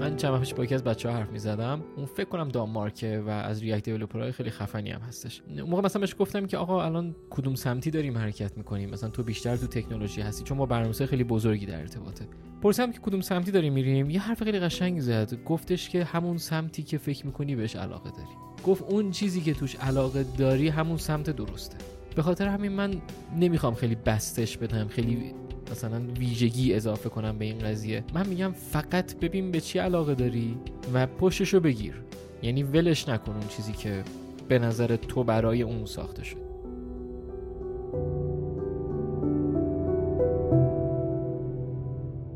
من چند پیش با یکی از بچه ها حرف می زدم اون فکر کنم دانمارکه و از ریاکت دیولپرهای خیلی خفنی هم هستش. اون موقع مثلا بهش گفتم که آقا الان کدوم سمتی داریم حرکت می‌کنیم؟ مثلا تو بیشتر تو تکنولوژی هستی چون ما برنامه‌ریزی خیلی بزرگی در ارتباطه. پرسیدم که کدوم سمتی داریم میریم یه حرف خیلی قشنگ زد. گفتش که همون سمتی که فکر می‌کنی بهش علاقه داری. گفت اون چیزی که توش علاقه داری همون سمت درسته. به خاطر همین من نمی‌خوام خیلی بستش بدم خیلی مثلا ویژگی اضافه کنم به این قضیه. من میگم فقط ببین به چی علاقه داری و پشتشو بگیر. یعنی ولش نکن اون چیزی که به نظر تو برای اون ساخته شد.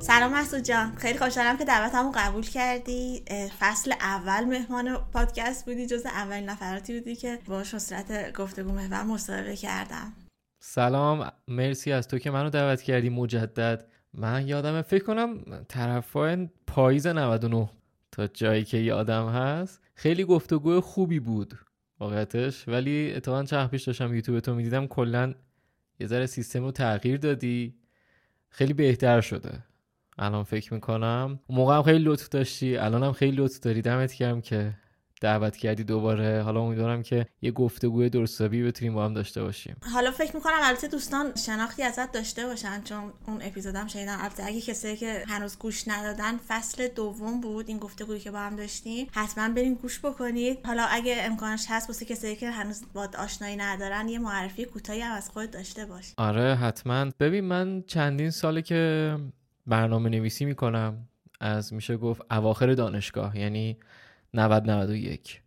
سلام مسعود جان. خیلی خوشحالم که دعوتمو قبول کردی. فصل اول مهمان پادکست بودی جز اولین نفراتی بودی که با صورت گفتگو محور مصاحبه کردم. سلام مرسی از تو که منو دعوت کردی مجدد. من یادم فکر کنم طرفای پاییز 99 تا جایی که یادم هست. خیلی گفتگو خوبی بود واقعتش ولی اتفاقا چند پیش داشتم یوتیوب تو می‌دیدم کلا یه ذره سیستم رو تغییر دادی. خیلی بهتر شده. الان فکر می‌کنم. موقع هم خیلی لطف داشتی الان هم خیلی لطف داری. دمت گرم که دعوت کردی دوباره؟ حالا امیدوارم که یه گفتگوی درستابی بتونیم با هم داشته باشیم. حالا فکر می‌کنم البته دوستان شناختی ازت داشته باشن چون اون اپیزودم شنیدن البته اگه کسایی که هنوز گوش ندادن فصل دوم بود این گفتگویی که با هم داشتیم. حتما برین گوش بکنید. حالا اگه امکانش هست واسه کسایی که هنوز با آشنایی ندارن یه معرفی کوتاهی هم از خود داشته باش. آره حتما. ببین من چندین ساله که برنامه نویسی می‌کنم از میشه گفت اواخر دانشگاه. یعنی 90 91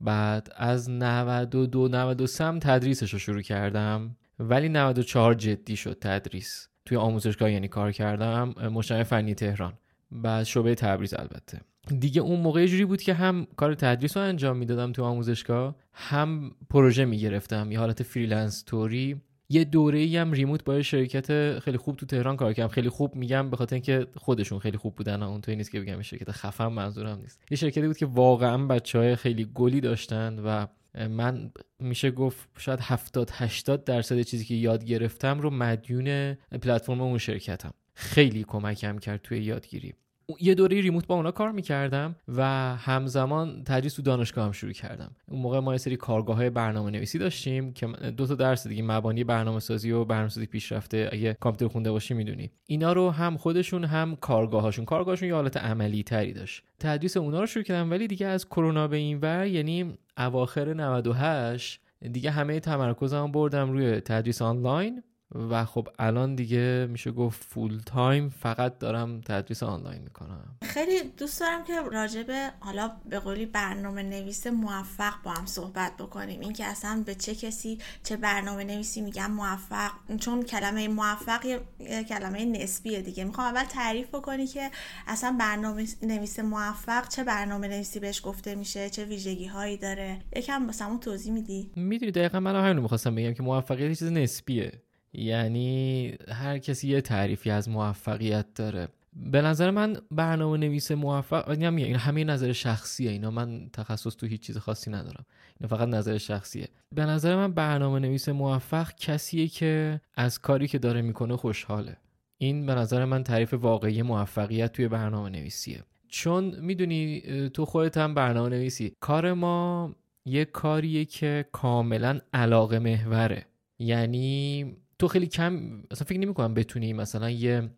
بعد از 92 93 هم تدریسش رو شروع کردم ولی 94 جدی شد تدریس. توی آموزشگاه یعنی کار کردم مجتمع فنی تهران. بعد شعبه تبریز البته. دیگه اون موقع جوری بود که هم کار تدریس رو انجام می‌دادم تو آموزشگاه هم پروژه می‌گرفتم. یه حالت freelance طوری یه دوره ای هم remote با شرکت خیلی خوب تو تهران کار کردم. خیلی خوب میگم به خاطر اینکه خودشون خیلی خوب بودن اون توی نیست که بگم شرکت خفن منظورم نیست. یه شرکتی بود که واقعا بچه های خیلی گلی داشتن و من میشه گفت شاید 70 80 درصد چیزی که یاد گرفتم رو مدیون پلتفرم اون شرکتم. خیلی کمکم کرد توی یادگیری. یه دوره ریموت با اونا کار می‌کردم و همزمان تدریس تو دانشگاه هم شروع کردم. اون موقع ما یه سری کارگاه های برنامه نویسی داشتیم که دو تا درس دیگه مبانی برنامه سازی و برنامه سازی پیشرفته. اگه کامپیوتر خونده باشی می‌دونی. اینا رو هم خودشون هم کارگاهاشون. کارگاهشون یه حالت عملی تری داشت. تدریس اونا رو شروع کردم ولی دیگه از کرونا به این ور یعنی اواخر 98 دیگه همه تمرکزم بردم روی تدریس آنلاین. و خب الان دیگه میشه گفت full time فقط دارم تدریس آنلاین می‌کنم. خیلی دوست دارم که راجب حالا به قولی برنامه نویس موفق با هم صحبت بکنیم. اینکه اصلا به چه کسی چه برنامه نویسی میگم موفق چون کلمه موفق یه کلمه نسبیه دیگه. می‌خوام اول تعریف بکنی که اصلا برنامه نویس موفق چه برنامه نویسی بهش گفته میشه چه ویژگی هایی داره. یکم واسمون توضیح میدی؟ می‌دونی دقیقا من همین می‌خواستم بگم که موفقیت چیز نسبیه. یعنی هر کسی یه تعریفی از موفقیت داره. به نظر من برنامه نویس موفق این همه نظر شخصیه اینا من تخصص تو هیچ چیز خاصی ندارم. اینا فقط نظر شخصیه. به نظر من برنامه نویس موفق کسیه که از کاری که داره می‌کنه خوشحاله. این به نظر من تعریف واقعی موفقیت توی برنامه نویسیه چون می‌دونی تو خودت هم برنامه نویسی کار ما یه کاریه که کاملا علاقه محوره. یعنی تو خیلی کم اصلا فکر نمی کنم بتونی مثلا یه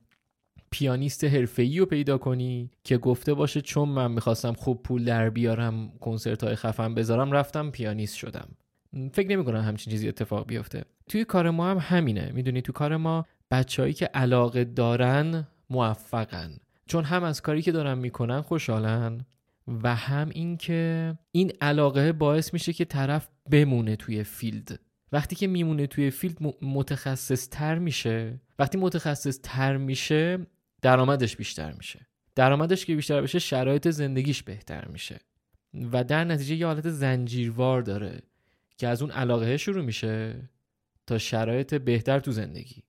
پیانیست حرفه‌ای رو پیدا کنی که گفته باشه چون من می‌خواستم خوب پول در بیارم کنسرت های خفن بذارم رفتم پیانیست شدم. فکر نمی کنم همچین چیزی اتفاق بیفته. توی کار ما هم همینه. می‌دونی تو کار ما بچههایی که علاقه دارن موفقن. چون هم از کاری که دارن می‌کنن خوشحالن و هم اینکه این علاقه باعث میشه که طرف بمونه توی field. وقتی که میمونه توی field متخصص تر میشه وقتی متخصص تر میشه درآمدش بیشتر میشه. درآمدش که بیشتر بشه شرایط زندگیش بهتر میشه. و در نتیجه یه حالت زنجیروار داره که از اون علاقه شروع میشه تا شرایط بهتر تو زندگی.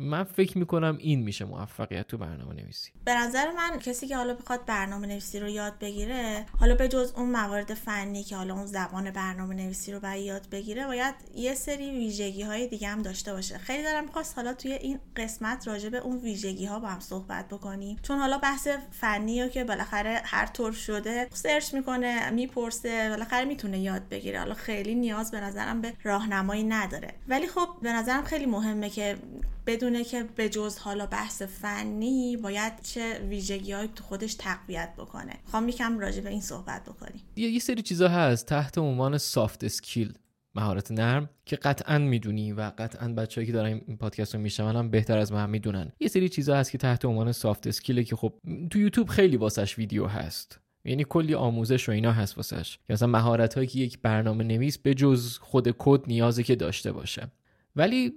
من فکر می‌کنم این میشه موفقیت تو برنامه نویسی به نظر من کسی که حالا بخواد برنامه نویسی رو یاد بگیره حالا به جز اون موارد فنی که حالا اون زبان برنامه نویسی رو باید یاد بگیره باید یه سری ویژگی های دیگه هم داشته باشه. خیلی دارم می‌خواست حالا توی این قسمت راجع به اون ویژگی ها با هم صحبت بکنیم. چون حالا بحث فنی رو که بالاخره هر طور شده سرچ می‌کنه می‌پرسه بالاخره می‌تونه یاد بگیره. حالا خیلی نیاز به نظرم به راهنمایی نداره. ولی خب به نظرم خیلی مهمه که بدونه که به جز حالا بحث فنی باید چه ویژگی های تو خودش تقویت بکنه. خواهم یکم راجع به این صحبت بکنیم. یه سری چیزا هست تحت عنوان soft skill مهارت نرم که قطعا می‌دونی و قطعا بچه‌هایی که دارن این پادکست رو میشنون هم بهتر از من می‌دونن. یه سری چیزا هست که تحت عنوان soft skill که خب تو یوتیوب خیلی واسش ویدیو هست. یعنی کلی آموزش و اینا هست واسش. که مثلا مهارت هایی که یک برنامه نویس به جز خود کد نیازه که داشته باشه. ولی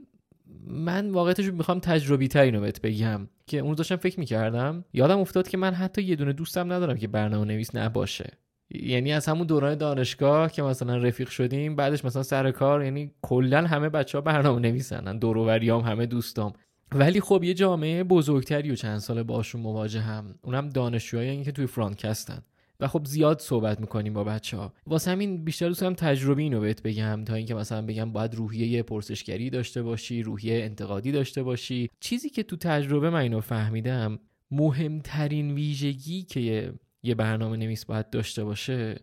من واقعیتش می‌خوام تجربی تر اینو بهت بگم که اون داشتم فکر می‌کردم. یادم افتاد که من حتی یه دونه دوستم ندارم که برنامه نویس نباشه. یعنی از همون دوران دانشگاه که مثلا رفیق شدیم بعدش مثلا سر کار یعنی کلا همه بچه ها برنامه نویسن دوروریام همه دوستام. ولی خب یه جامعه بزرگتری و چند سال باشون مواجه هم اونم دانشجوهایی که توی فرانکستن. و خب زیاد صحبت می‌کنیم با بچه ها واسه همین بیشتر دوست دارم تجربه اینو بهت بگم تا اینکه مثلا بگم باید روحیه پرسشگری داشته باشی روحیه انتقادی داشته باشی. چیزی که تو تجربه من اینو فهمیدم مهمترین ویژگی که یه برنامه نویس باید داشته باشه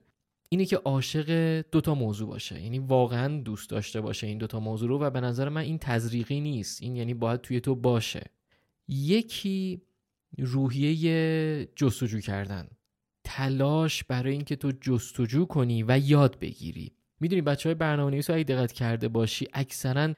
اینه که عاشق دوتا موضوع باشه. یعنی واقعا دوست داشته باشه این دوتا موضوع رو و به نظر من این تزریقی نیست. این یعنی باید توی تو باشه. یکی روحیه جستجو کردن. تلاش برای اینکه تو جستجو کنی و یاد بگیری. می‌دونی بچه های برنامه نویس اگه دقت کرده باشی اکثرا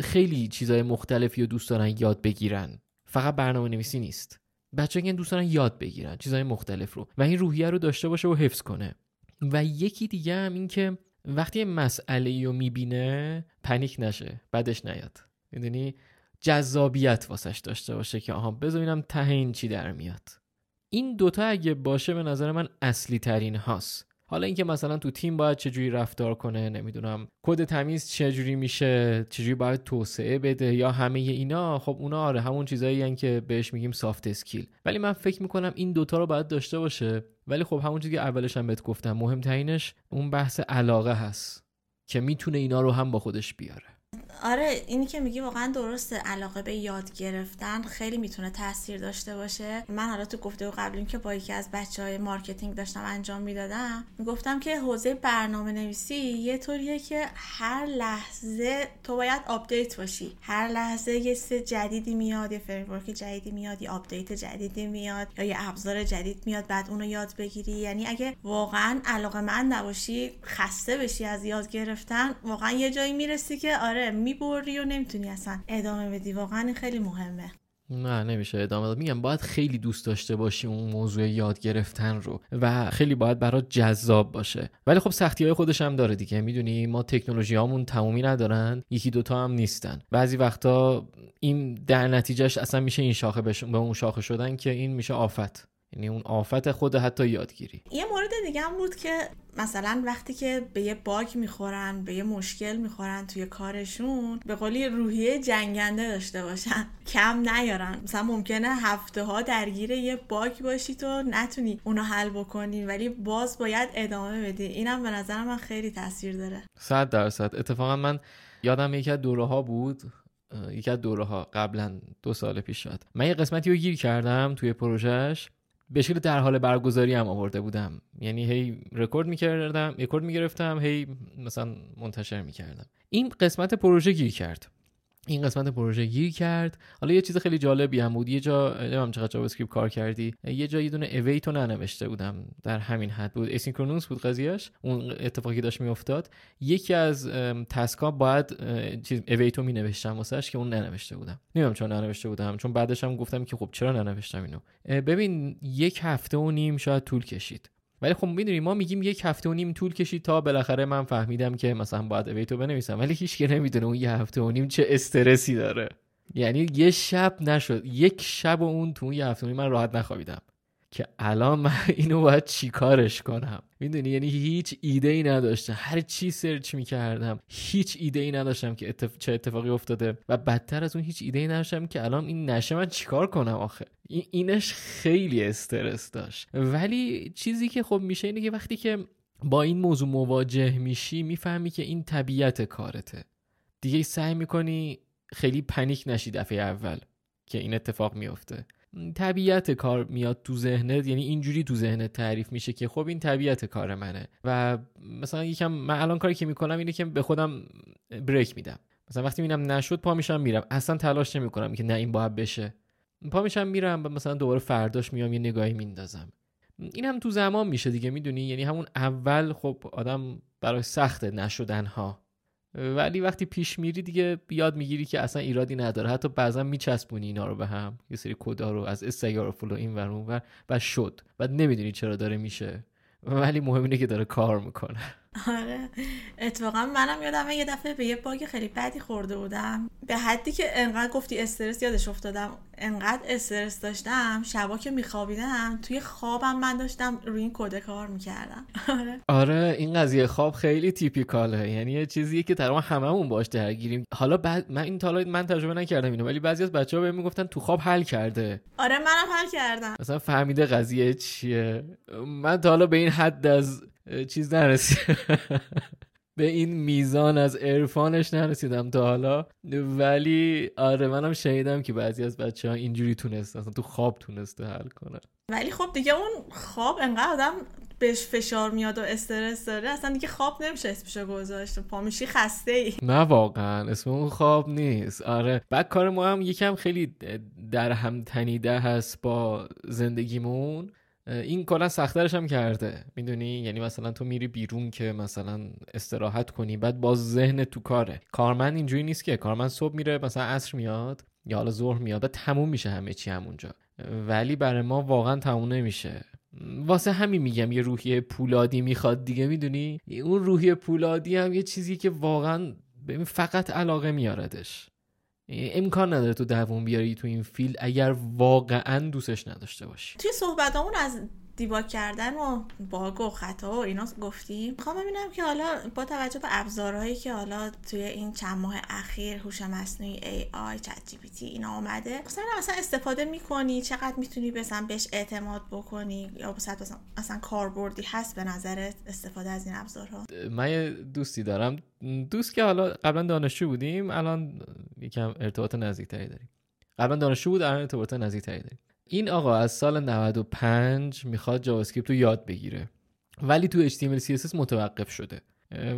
خیلی چیزهای مختلفی رو دوست دارن یاد بگیرن. فقط برنامه نویسی نیست. بچه که دوست دارن یاد بگیرن چیزهای مختلف رو و این روحیه رو داشته باشه و حفظ کنه. و یکی دیگه هم این که وقتی مسئله رو می‌بینه panic نشه بدش نیاد. می‌دونی؟ جذابیت واسش داشته باشه که آها بذار ببینم ته این چی در میاد. این دوتا اگه باشه به نظر من اصلی ترین هاست. حالا اینکه مثلا تو تیم باید چجوری رفتار کنه نمی‌دونم کد تمیز چجوری میشه چجوری باید توسعه بده یا همه اینا خب اونا آره همون چیزایی که بهش میگیم soft skill ولی من فکر می‌کنم این دوتا رو باید داشته باشه. ولی خب همون چیزی که اولش هم بهت گفتم مهمترینش اون بحث علاقه هست که می‌تونه اینا رو هم با خودش بیاره. آره اینی که میگی واقعا درسته علاقه به یاد گرفتن خیلی می‌تونه تاثیر داشته باشه. من حالا تو گفت‌وگوی قبل که با یکی از بچه های marketing داشتم انجام می‌دادم می‌گفتم که حوزه برنامه نویسی یه طوریه که هر لحظه تو باید update باشی. هر لحظه یه چیز جدیدی میاد یه framework جدیدی میاد یه update جدیدی میاد یا یه ابزار جدید میاد بعد اونو یاد بگیری. یعنی اگه واقعا علاقه‌مند نباشی خسته بشی از یاد گرفتن واقعا یه جایی می‌رسی که آره می‌بری و نمی‌تونی اصلا ادامه بدی. واقعا خیلی مهمه. نه نمیشه ادامه داد. میگم باید خیلی دوست داشته باشی اون موضوع یاد گرفتن رو و خیلی باید برات جذاب باشه. ولی خب سختی های خودش هم داره دیگه. می‌دونی ما تکنولوژی هامون تمومی ندارن یکی دوتا هم نیستن. بعضی وقتا این در نتیجهش اصلا میشه این شاخه به اون شاخه شدن که این میشه آفت. یعنی اون آفت خود حتی یادگیری. یه مورد دیگه هم بود که مثلا وقتی که به یه باگ می‌خورن به یه مشکل می‌خورن توی کارشون به قولی روحیه جنگنده داشته باشن کم نیارن. مثلا ممکنه هفته ها درگیر یه باگ باشی تو نتونی اونو حل بکنی ولی باز باید ادامه بدی. اینم به نظر من خیلی تاثیر داره. صد درصد. اتفاقا من یادم یکی از دوره ها بود یکی از دوره ها قبلا دو سال پیش شد من یه قسمتی رو گیر کردم توی پروژهش به شکل در حال برگزاری هم آورده بودم. یعنی هی رکورد می‌کردم رکورد می‌گرفتم هی مثلا منتشر می‌کردم. این قسمت پروژه گیر کرد. این قسمت پروژه گیر کرد. حالا یه چیز خیلی جالبی هم بود. یه جا نمی‌دونم چقدر JavaScript کار کردی. یه جا یه دونه await و ننوشته بودم در همین حد بود. اسینکرونوس بود قضیهش اون اتفاقی داشت میافتاد. یکی از تسکا باید چیز اویتو می نوشتم واسش که اون ننوشته بودم. نمی‌دونم چرا ننوشته بودم. چون بعدش هم گفتم که خب چرا ننوشتم اینو. ببین یک هفته و نیم شاید طول کشید. ولی خب می‌دونی ما میگیم یک هفته و نیم طول کشید تا بالاخره من فهمیدم که مثلا باید اویتو بنویسم. ولی هیچ که نمی‌دونه اون یه هفته و نیم چه استرسی داره. یعنی یه شب نشد یک شب و اون تو اون یه هفته و نیم من راحت نخوابیدم. که الان من اینو باید چیکارش کنم. می‌دونی؟ یعنی هیچ ایده ای نداشتم. هر چی سرچ می‌کردم هیچ ایده ای نداشتم که چه اتفاقی افتاده و بدتر از اون هیچ ایده ای نداشتم که الان این نشه من چیکار کنم آخه؟ اینش خیلی استرس داشت. ولی چیزی که خب میشه اینه که وقتی که با این موضوع مواجه میشی می‌فهمی که این طبیعت کارته. دیگه سعی می‌کنی خیلی پنیک نشی دفعه اول که این اتفاق میفته طبیعت کار میاد تو ذهنت یعنی اینجوری تو ذهنت تعریف میشه که خب این طبیعت کار منه. و مثلا یکم من الان کاری که می‌کنم اینه که به خودم بریک میدم. مثلا وقتی می‌بینم نشد پا میشم میرم. اصلا تلاش نمی‌کنم که نه این باید بشه. پا میشم میرم. و مثلا دوباره فرداش میام یه نگاهی میندازم. این هم تو زمان میشه دیگه می‌دونی؟ یعنی همون اول خب آدم برای سخت نشدن ها ولی وقتی پیش میری دیگه یاد می‌گیری که اصلا ایرادی نداره. حتی بعضا میچسبونی اینا رو به هم. یه سری کدا رو از Stack Overflow این ور و و شد. و نمی‌دونی چرا داره میشه. ولی مهم اینه که داره کار می‌کنه. آره. اتفاقا منم یادم یه دفعه به یه bug خیلی بدی خورده بودم. به حدی که انقدر گفتی استرس یادش افتادم. انقدر استرس داشتم شبا که میخوابیدم توی خوابم من داشتم روی این کد کار می‌کردم. آره. آره این قضیه خواب خیلی تیپیکاله. یعنی یه چیزیه که تقریبا هممون باش درگیریم. حالا بعد من این حالا من تجربه نکردم اینو ولی بعضی از بچه‌ها بهم می‌گفتن تو خواب حل کرده. آره منم حل کردم. مثلا فهمیده قضیه چیه. من تا حالا به این حد از چیز نرسید. به این میزان از عرفانش نرسیدم تا حالا. ولی آره منم شنیدم که بعضی از بچه ها اینجوری تونست اصلا تو خواب تونسته حل کنه. ولی خب دیگه اون خواب انقدر آدم بهش فشار میاد و استرس داره اصلا دیگه خواب نمیشه اسمشو گذاشت پامیشی خسته ای نه واقعا اسم اون خواب نیست. آره بعد کار ما هم یکم خیلی در هم تنیده هست با زندگیمون. این کلا سخترش هم کرده. می‌دونی؟ یعنی مثلا تو میری بیرون که مثلا استراحت کنی بعد باز ذهن تو کاره. کارمند اینجوری نیست که. کارمند صبح میره مثلا عصر میاد یا حالا ظهر میاد بعد تموم میشه همه چی همونجا. ولی برای ما واقعا تموم نمیشه. واسه همین میگم یه روحیه پولادی می‌خواد دیگه می‌دونی؟ اون روحیه پولادی هم یه چیزی که واقعا فقط علاقه میاردش. امکان نداره تو دووم بیاری تو این field اگر واقعا دوستش نداشته باشی. توی صحبتامون از debug کردن و bug و خطا و اینا گفتیم می‌خوام ببینم که حالا با توجه به ابزارهایی که حالا توی این چند ماه اخیر هوش مصنوعی AI ChatGPT اینا اومده مثلا اصلا استفاده می‌کنی؟ چقدر می‌تونی مثلا بهش اعتماد بکنی؟ یا مثلا اصلا کاربردی هست به نظرت استفاده از این ابزارها؟ من دوستی دارم. دوست که حالا قبلا دانشجو بودیم الان یکم ارتباط نزدیکتری داریم. قبلا دانشجو بود الان ارتباط نزدیکتری داریم. این آقا از سال 95 می‌خواد JavaScript رو یاد بگیره. ولی تو HTML CSS متوقف شده.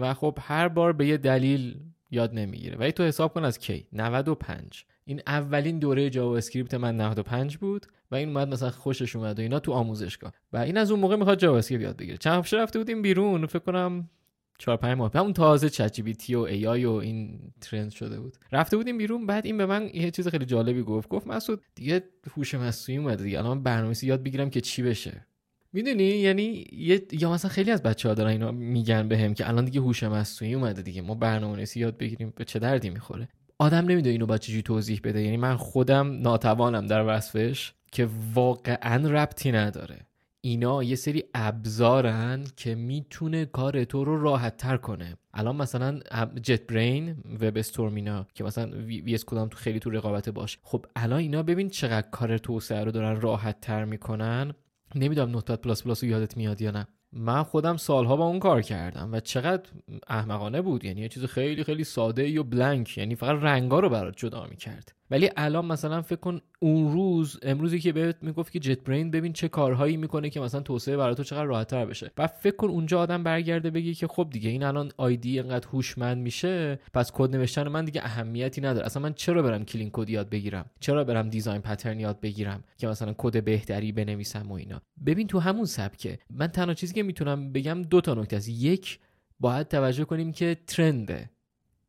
و خب هر بار به یه دلیل یاد نمی‌گیره. ولی تو حساب کن از کی؟ 95 این اولین دوره JavaScript من 95 بود و این اومد مثلا خوشش اومد و اینا تو آموزشگاه. و این از اون موقع می‌خواد JavaScript یاد بگیره. چند رفته بودیم بیرون. فکر کنم چهار پنج ماه. همون تازه چت تی و ای آی و این ترند شده بود. رفته بودیم بیرون بعد این به من یه چیز خیلی جالبی گفت. گفت مسعود دیگه هوش مصنوعی اومده دیگه. الان برنامه‌نویسی یاد بگیرم که چی بشه. می‌دونی؟ یعنی یا مثلا خیلی از بچه ها دارن اینا میگن بهم که الان دیگه هوش مصنوعی اومده دیگه. ما برنامه‌نویسی یاد بگیریم به چه دردی می‌خوره؟ آدم نمی‌دونه اینو با چجوری توضیح بده. یعنی من خودم ناتوانم در وصفش که واقعا ربطی نداره. اینا یه سری ابزارن که می‌تونه کار تو رو راحت تر کنه. الان مثلا JetBrains WebStorm اینا که مثلا VS Code هم تو خیلی تو رقابت باهاش. خب الان اینا ببین چقدر کار توسعه رو دارن راحت تر می‌کنن. نمی‌دونم نوت پلاس پلاس رو یادت میاد یا نه. من خودم سالها با اون کار کردم و چقدر احمقانه بود. یعنی یه چیز خیلی خیلی ساده و blank یعنی فقط رنگا رو برات جدا می‌کرد. ولی الان مثلا فکر کن اون روز امروزی که بهت می‌گفت که JetBrains ببین چه کارهایی می‌کنه که مثلا توسعه برای تو چقدر راحتتر بشه. و فکر کن اونجا آدم برگرده بگی که خب دیگه این الان IDE انقدر هوشمند میشه پس کد نوشتن من دیگه اهمیتی نداره. اصلا من چرا برم clean code یاد بگیرم؟ چرا برم design pattern یاد بگیرم که مثلا کد بهتری بنویسم و اینا؟ ببین تو همون سبکه. من تنها چیزی که می‌تونم بگم دو تا نکته است. یک باید توجه کنیم که trend ه.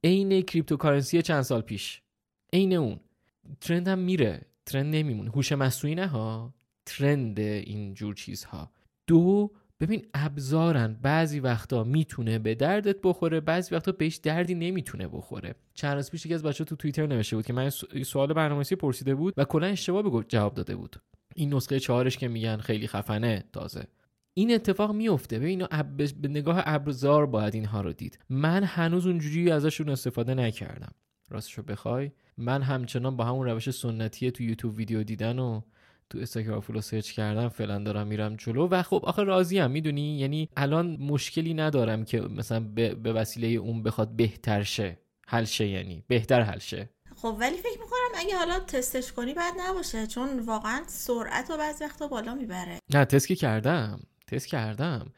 عین cryptocurrency چند سال پیش. عین اون. trend هم میره. trend نمیمونه. هوش مصنوعی نه ها. trend این جور چیزها. دو ببین ابزارن. بعضی وقتا می‌تونه به دردت بخوره بعضی وقتا بهش دردی نمی‌تونه بخوره. چند روز پیش یکی از بچه تو توییتر نوشته بود که من سوال برنامه‌نویسی پرسیده بود و کلا اشتباه جواب داده بود. این نسخه چهارش که میگن خیلی خفنه تازه. این اتفاق میفته ببین به نگاه ابزار باید اینها رو دید. من هنوز اونجوری ازشون استفاده نکردم. راستشو بخوای. من همچنان با همون روش سنتی تو یوتیوب ویدیو دیدن و تو استاگرام فولو سرچ کردم فعلا دارم میرم جلو. و خب آخه راضی هم می‌دونی؟ یعنی الان مشکلی ندارم که مثلا به, به وسیله اون بخواد بهتر شه. حل شه یعنی. بهتر حل شه. خب ولی فکر می‌کنم اگه حالا تستش کنی بعد نباشه چون واقعا سرعت و بعضی وقتا بالا می‌بره. نه تست کردم. تست کردم.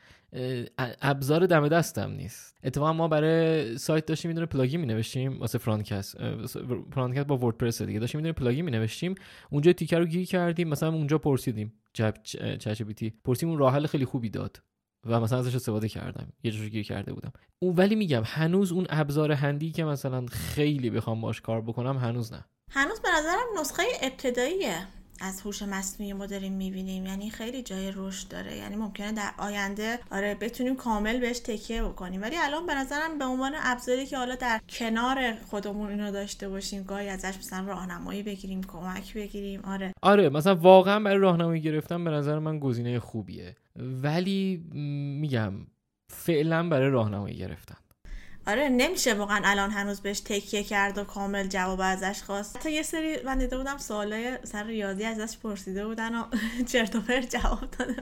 ابزار دم دستم نیست. اتفاقا ما برای سایت داشتیم می‌دونه plugin می نوشتیم واسه Frontcast Frontcast با WordPress دیگه. داشتیم می‌دونه plugin می نوشتیم اونجا تیکه رو گیر کردیم مثلا اونجا پرسیدیم ChatGPT پرسیدیم اون راه حل خیلی خوبی داد و مثلا ازش استفاده کردم. یه جوری گیر کرده بودم. اون ولی میگم هنوز اون ابزار هندی که مثلا خیلی بخوام باش کار بکنم هنوز نه. هنوز به نظرم نسخه ابتداییه. از هوش مصنوعی ما داریم می‌بینیم. یعنی خیلی جای رشد داره. یعنی ممکنه در آینده آره بتونیم کامل بهش تکیه بکنیم. ولی الان به نظرم به عنوان ابزاری که حالا در کنار خودمون اینو داشته باشیم گاهی ازش مثلا راهنمایی بگیریم کمک بگیریم. آره. آره مثلا واقعا برای راهنمایی گرفتن به نظر من گزینه خوبیه. ولی میگم فعلا برای راهنمایی گرفتن. آره نمیشه واقعا الان هنوز بهش تکیه کرد و کامل جواب ازش خواست. تا یه سری من دیده بودم سوالای سر ریاضی ازش پرسیده بودن و چرت و پرت جواب داده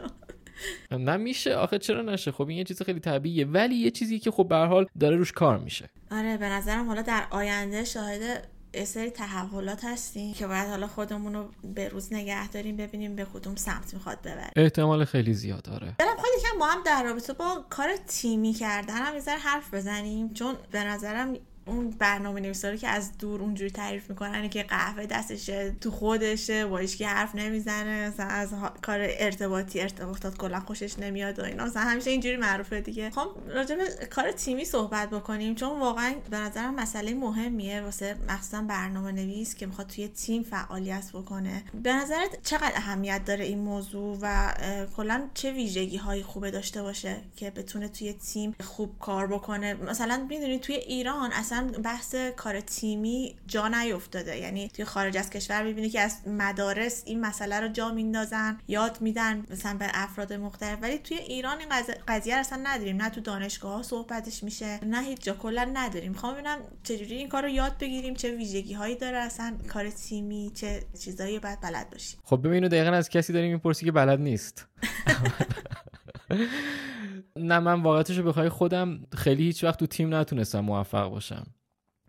نمیشه آخه چرا نشه؟ خب این یه چیز خیلی طبیعیه ولی یه چیزی که خب به حال داره روش کار میشه. آره به نظرم حالا در آینده شاهد سری تحولات هستیم که باید حالا خودمون رو به روز نگه داریم ببینیم به کدوم سمت می‌خواد ببره احتمال خیلی زیاد داره برم خیلی کم با هم در رابطه با کار تیمی کردن هم یه حرف بزنیم چون به نظرم اون برنامه نویسا که از دور اونجوری تعریف می‌کنن که قهوه دستشه تو خودشه با که حرف نمی‌زنه مثلا از کار ارتباطی ارتباطات کلا خوشش نمیاد و اینا. مثلا همیشه اینجوری معروفه دیگه. خب راجع به کار تیمی صحبت بکنیم چون واقعا به نظرم مسئله مهمیه واسه مخصوصا برنامه نویس که می‌خواد توی تیم فعالیت بکنه. به نظرت چقدر اهمیت داره این موضوع و کلا چه ویژگی هایی خوبه داشته باشه که بتونه توی تیم خوب کار بکنه؟ مثلا می‌دونی توی ایران اصلا بحث کار تیمی جا نیفتاده. یعنی توی خارج از کشور می‌بینی که از مدارس این مسئله رو جا میندازن یاد میدن مثلا به افراد مختلف. ولی توی ایران این قضیه اصلا نداریم. نه تو دانشگاه ها صحبتش میشه نه هیچ جا. کلا نداریم. می‌خوام ببینم چجوری این کار رو یاد بگیریم چه ویژگی هایی داره اصلا کار تیمی چه چیزایی باید بلد باشیم. خب ببینید دقیقا از کسی داریم می‌پرسی که بلد نیست. نه من واقعیتش بخوای خودم خیلی هیچ وقت تو تیم نتونستم موفق باشم.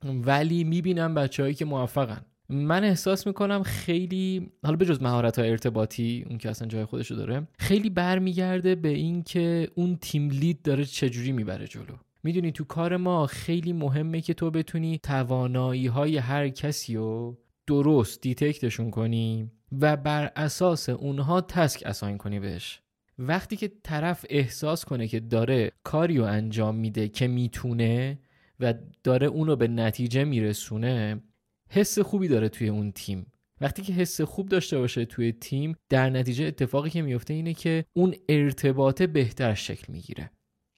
ولی می‌بینم بچههایی که موفقن. من احساس می‌کنم خیلی حالا به جز مهارت های ارتباطی اون که اصلا جای خودشو داره خیلی برمیگرده به این که اون تیم لید داره چجوری می‌بره جلو. می‌دونی تو کار ما خیلی مهمه که تو بتونی توانایی های هر کسی رو درست detect شون کنی و بر اساس اونها task assign کنی بهش. وقتی که طرف احساس کنه که داره کاریو انجام میده که می‌تونه و داره اونو به نتیجه میرسونه حس خوبی داره توی اون تیم. وقتی که حس خوب داشته باشه توی تیم در نتیجه اتفاقی که میفته اینه که اون ارتباط بهتر شکل می‌گیره.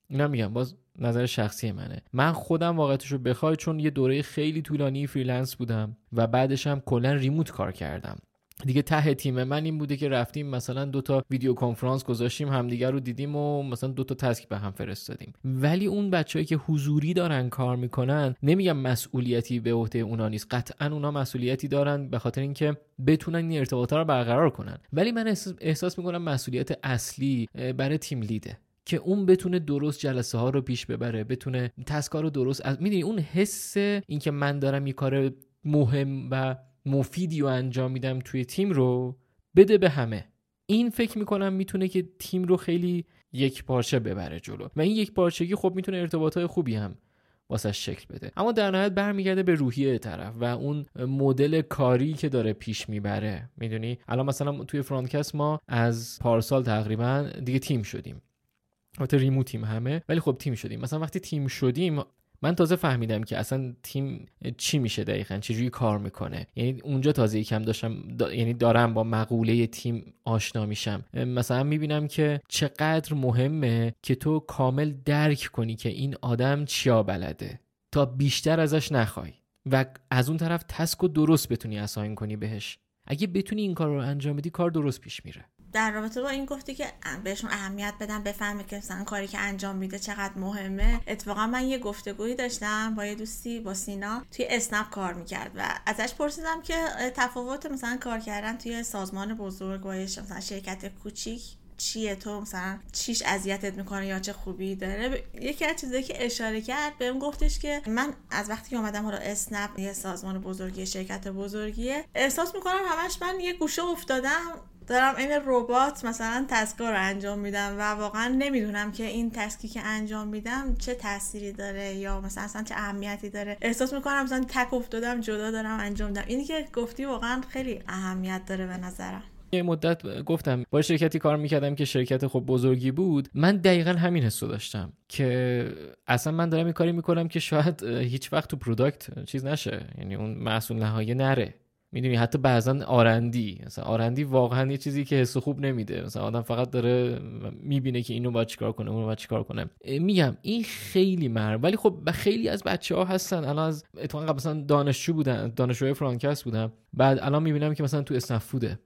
اینا میگم باز نظر شخصی منه. من خودم واقعیتش رو بخوای چون یه دوره خیلی طولانی freelance بودم و بعدش هم کلا remote کار کردم. دیگه ته تیم من این بوده که رفتیم مثلا دو تا ویدیو کنفرانس گذاشتیم همدیگر رو دیدیم و مثلا دو تا تسک به هم فرستادیم. ولی اون بچههایی که حضوری دارن کار می‌کنن نمیگم مسئولیتی به عهده اونا نیست قطعا اونا مسئولیتی دارن به خاطر اینکه بتونن این ارتباطات رو برقرار کنن. ولی من احساس می‌کنم مسئولیت اصلی برای تیم لیده. که اون بتونه درست جلسه ها رو پیش ببره بتونه تسکا رو درست از می‌دونی اون حس اینکه من دارم یه کار مهم و مفیدی رو انجام میدم توی تیم رو بده به همه. این فکر می‌کنم می‌تونه که تیم رو خیلی یک پارچه ببره جلو. و این یک پارچگی خب می‌تونه ارتباطات خوبی هم واسه شکل بده. اما در نهایت برمیگرده به روحیه طرف و اون مدل کاری که داره پیش می‌بره. می‌دونی؟ الان مثلا توی فرانکست ما از پارسال تقریبا دیگه تیم شدیم. البته ریمو تیم همه ولی خب تیم شدیم. مثلا وقتی تیم شدیم من تازه فهمیدم که اصلا تیم چی میشه دقیقا؟ چجوری کار می‌کنه؟ یعنی اونجا تازه یکم داشتم یعنی دارم با مقوله تیم آشنا میشم. مثلا می‌بینم که چقدر مهمه که تو کامل درک کنی که این آدم چیا بلده. تا بیشتر ازش نخوای. و از اون طرف تسک و درست بتونی اساین کنی بهش. اگه بتونی این کار رو انجام بدی کار درست پیش میره. در رابطه با این گفتی که بهشون اهمیت بدم بفهمه که مثلا کاری که انجام میده چقدر مهمه. اتفاقا من یه گفتگویی داشتم با یه دوستی با سینا توی اسنپ کار می‌کرد و ازش پرسیدم که تفاوت مثلا کار کردن توی سازمان بزرگ با مثلا شرکت کوچیک چیه؟ تو مثلا چیش اذیتت می‌کنه یا چه خوبی داره؟ یکی از چیزایی که اشاره کرد بهم گفتش که من از وقتی که اومدم حالا اسنپ یه سازمان بزرگی شرکت بزرگیه احساس می‌کنم همش من یه گوشه افتادم. دارم این ربات مثلا تسکا رو انجام میدم و واقعا نمی‌دونم که این تسکی که انجام میدم چه تأثیری داره یا مثلا اصلا چه اهمیتی داره. احساس می‌کنم مثلا تک افتادم جدا دارم انجام میدم. اینی که گفتی واقعا خیلی اهمیت داره به نظرم. یه مدت گفتم با شرکتی کار می‌کردم که شرکت خب بزرگی بود. من دقیقا همین حسو داشتم که اصلا من دارم این کاری می‌کنم که شاید هیچ وقت تو product چیز نشه. یعنی اون محصول نهایی نره. می‌دونی حتی بعضا R&D. مثلا R&D واقعا یه چیزی که حس خوب نمیده. مثلا آدم فقط داره می‌بینه که اینو باید چیکار کنه اونو باید چیکار کنه. میگم این خیلی مر ولی خب خیلی از بچه ها هستن. الان از اتفاقا قبل مثلا دانشجو بودن دانشجوی Frontcast بودن. بعد الان می‌بینم که مثلا تو اسنپ فوده.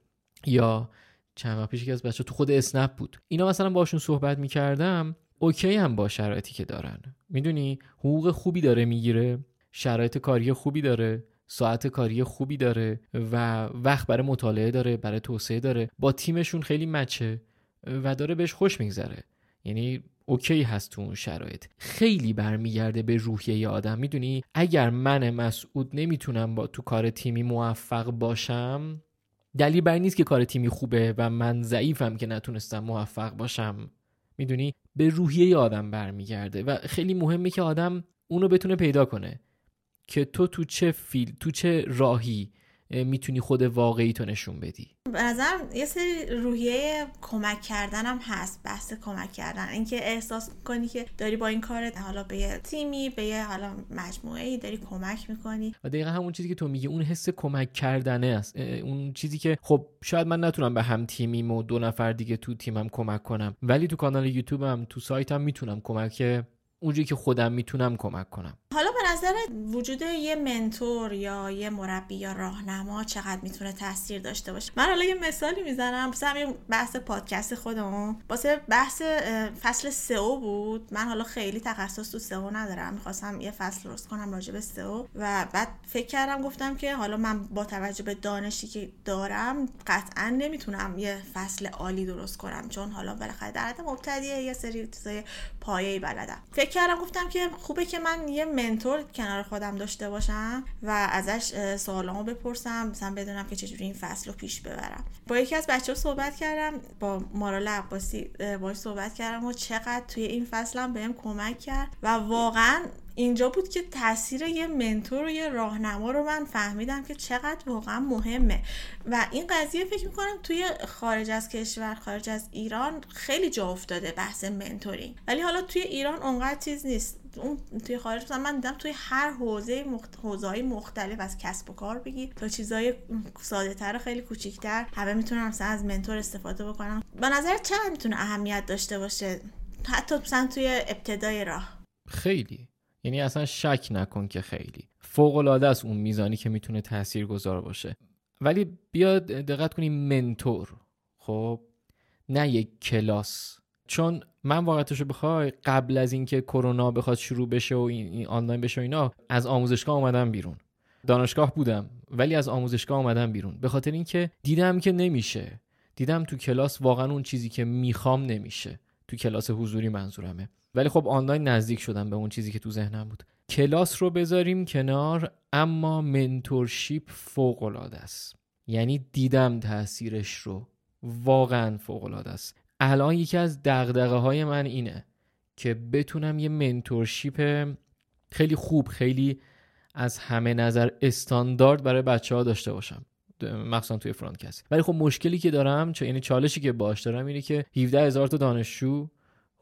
یا چند وقت پیش که از بچه تو خود اسنپ بود. اینا مثلا باشون صحبت می‌کردم. okay هم با شرایطی که دارن. می‌دونی؟ حقوق خوبی داره می‌گیره. شرایط کاری خوبی داره. ساعت کاری خوبی داره و وقت برای مطالعه داره برای توسعه داره. با تیمشون خیلی match ه و داره بهش خوش میگذره. یعنی okay هست تو اون شرایط. خیلی برمیگرده به روحیه آدم. می‌دونی؟ اگر من مسعود نمی‌تونم با تو کار تیمی موفق باشم دلیل بر نیست که کار تیمی خوبه و من ضعیفم که نتونستم موفق باشم. می‌دونی؟ به روحیه آدم برمیگرده و خیلی مهمه که آدم اونو بتونه پیدا کنه. که تو تو چه فیل تو چه راهی می‌تونی خود واقعی تو نشون بدی؟ به نظرم یه سری روحیه کمک کردن هم هست بحث کمک کردن. اینکه احساس کنی که داری با این کارت حالا به یه تیمی به یه حالا مجموعه ای داری کمک می‌کنی. و دقیقا همون چیزی که تو میگی اون حس کمک کردنه است. اون چیزی که خب شاید من نتونم به هم تیمیم و دو نفر دیگه تو تیمم کمک کنم ولی تو کانال یوتیوبم تو سایتم می‌تونم کمک اونجوری که خودم می‌تونم کمک کنم. حالا به نظر وجود یه منتور یا یه مربی یا راهنما چقدر می‌تونه تاثیر داشته باشه؟ من حالا یه مثالی می‌زنم. واسه همین بحث پادکست خودمون. واسه بحث فصل سئو بود. من حالا خیلی تخصص تو سئو ندارم. می‌خواستم یه فصل درست کنم راجع به سئو و بعد فکر کردم گفتم که حالا من با توجه به دانشی که دارم قطعا نمی‌تونم یه فصل عالی درست کنم. چون حالا بالاخره در حد مبتدیه یه سری چیزای پایه‌ای بلدم. فکر کردم گفتم که خوبه که من یه منتور کنار خودم داشته باشم و ازش سوالامو بپرسم مثلا بدونم که چجوری این فصل رو پیش ببرم. با یکی از بچه ها صحبت کردم با مارال عباسی باش صحبت کردم و چقدر توی این فصلم بهم کمک کرد و واقعا اینجا بود که تاثیر یه منتور و یه راهنما رو من فهمیدم که چقدر واقعا مهمه. و این قضیه فکر می‌کنم توی خارج از کشور خارج از ایران خیلی جا افتاده بحث منتورینگ. ولی حالا توی ایران اونقدر چیز نیست. اون توی خارج من دیدم توی هر حوزه مخت... حوزه‌های مختلف از کسب و کار بگی تا چیزای ساده تر خیلی کوچیکتر. همه می‌تونن مثلا از منتور استفاده بکنن. به نظر چقدر می‌تونه اهمیت داشته باشه؟ حتی مثلا توی ابتدای راه. خیلی. یعنی اصلا شک نکن که خیلی. فوق العاده است اون میزانی که می‌تونه تأثیر گذار باشه. ولی بیا دقت کنیم منتور. خب نه یک کلاس. چون من واقعتش رو بخوای قبل از اینکه کرونا بخواد شروع بشه و این آنلاین بشه و اینا از آموزشگاه اومدم بیرون. دانشگاه بودم ولی از آموزشگاه اومدم بیرون. به خاطر اینکه دیدم که نمیشه. دیدم تو کلاس واقعا اون چیزی که می‌خوام نمیشه. تو کلاس حضوری منظورمه. ولی خب آنلاین نزدیک شدم به اون چیزی که تو ذهنم بود. کلاس رو بذاریم کنار اما منتورشیپ فوق العاده است. یعنی دیدم تاثیرش رو. واقعا فوق العاده است. الان یکی از دغدغه های من اینه که بتونم یه mentorship خیلی خوب خیلی از همه نظر استاندارد برای بچه ها داشته باشم مخصوصا توی Frontcast ولی خب مشکلی که دارم چه یعنی چالشی که باش دارم اینه که 17 هزار تا دانشجو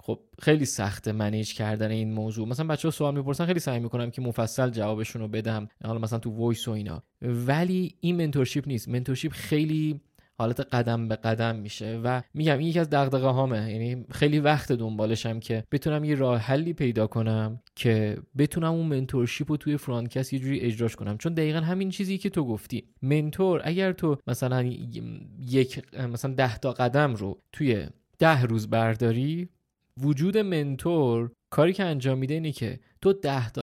خب خیلی سخته manage کردن این موضوع. مثلا بچه ها سوال می‌پرسن خیلی سعی می‌کنم که مفصل جوابشون رو بدم حالا مثلا تو voice و اینا. ولی این mentorship نیست. mentorship خیلی حالت قدم به قدم میشه و میگم این یکی از دغدغه هامه. یعنی خیلی وقت دنبالشم که بتونم یه راه حلی پیدا کنم که بتونم اون منتورشیپ رو توی فرانکست یه جوری اجراش کنم. چون دقیقا همین چیزی که تو گفتی. منتور اگر تو مثلا یک مثلا ده تا قدم رو توی ده روز برداری وجود منتور کاری که انجام میده اینه که تو ده تا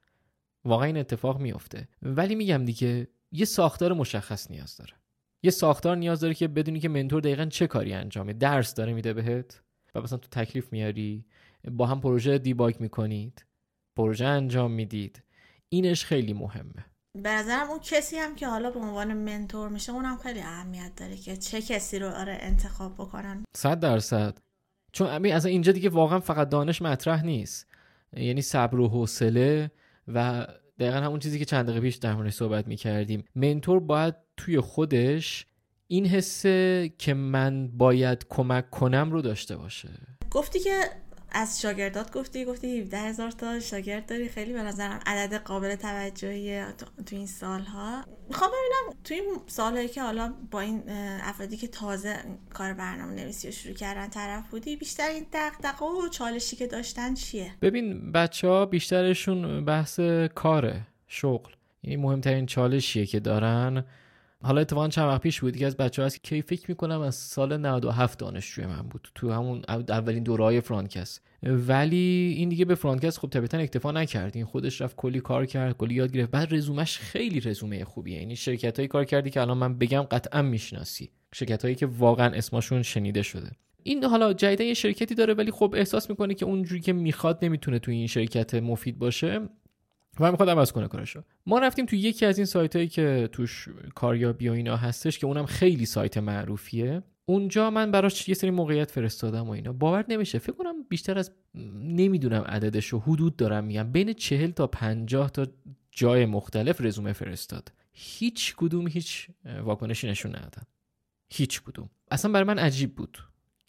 واقعا این اتفاق میفته ولی میگم دیگه یه ساختار مشخص نیاز داره. یه ساختار نیاز داره که بدونی که منتور دقیقا چه کاری انجامه. درس داره میده بهت و مثلا تو تکلیف میاری با هم پروژه دیباگ می‌کنید پروژه انجام می‌دید. اینش خیلی مهمه. به نظرم اون کسی هم که حالا به عنوان منتور میشه اونم خیلی اهمیت داره که چه کسی رو آره انتخاب بکنن. صد درصد. چون از اینجا دیگه واقعا فقط دانش مطرح نیست. یعنی صبر و حوصله و دقیقا همون چیزی که چند دقیقه پیش در موردش صحبت می‌کردیم. منتور باید توی خودش این حسه که من باید کمک کنم رو داشته باشه. گفتی که از شاگردات گفتی گفتی 17 هزار تا شاگرد داری. خیلی به نظرم عدد قابل توجهی تو این سالها. می‌خوام ببینم تو این سالهایی که حالا با این افرادی که تازه کار برنامه نویسی رو شروع کردن طرف بودی بیشتر این دقدقه و چالشی که داشتن چیه؟ ببین بچه ها بیشترشون بحث کاره شغل. یعنی مهمترین چالشیه که دارن حالا اتفاقا چند وقت پیش بود که از بچه هست که فکر می‌کنم از سال 97 دانشجوی من بود. تو همون اولین دورهای فرانکس. ولی این دیگه به فرانکس خب طبیعتا اکتفا نکرد. این خودش رفت کلی کار کرد کلی یاد گرفت. بعد رزومش خیلی رزومه خوبیه. یعنی شرکت هایی کار کردی که الان من بگم قطعا می‌شناسی. شرکت هایی که واقعا اسمشون شنیده شده. این حالا جدیدا یه شرکتی داره ولی خب احساس می‌کنه که اونجوری که می‌خواد نمی‌تونه تو این شرکت مفید باشه. و می‌خواد عوض کنه کارشو ما رفتیم تو یکی از این سایت هایی که توش کاریابی و اینا هستش که اونم خیلی سایت معروفیه. اونجا من براش یه سری موقعیت فرستادم و اینا. باور نمیشه. فکر کنم بیشتر از نمی‌دونم عددش رو حدود دارم میگم. بین چهل تا پنجاه تا جای مختلف رزومه فرستاد. هیچ کدوم هیچ واکنشی نشون ندادن. هیچ کدوم. اصلا برای من عجیب بود.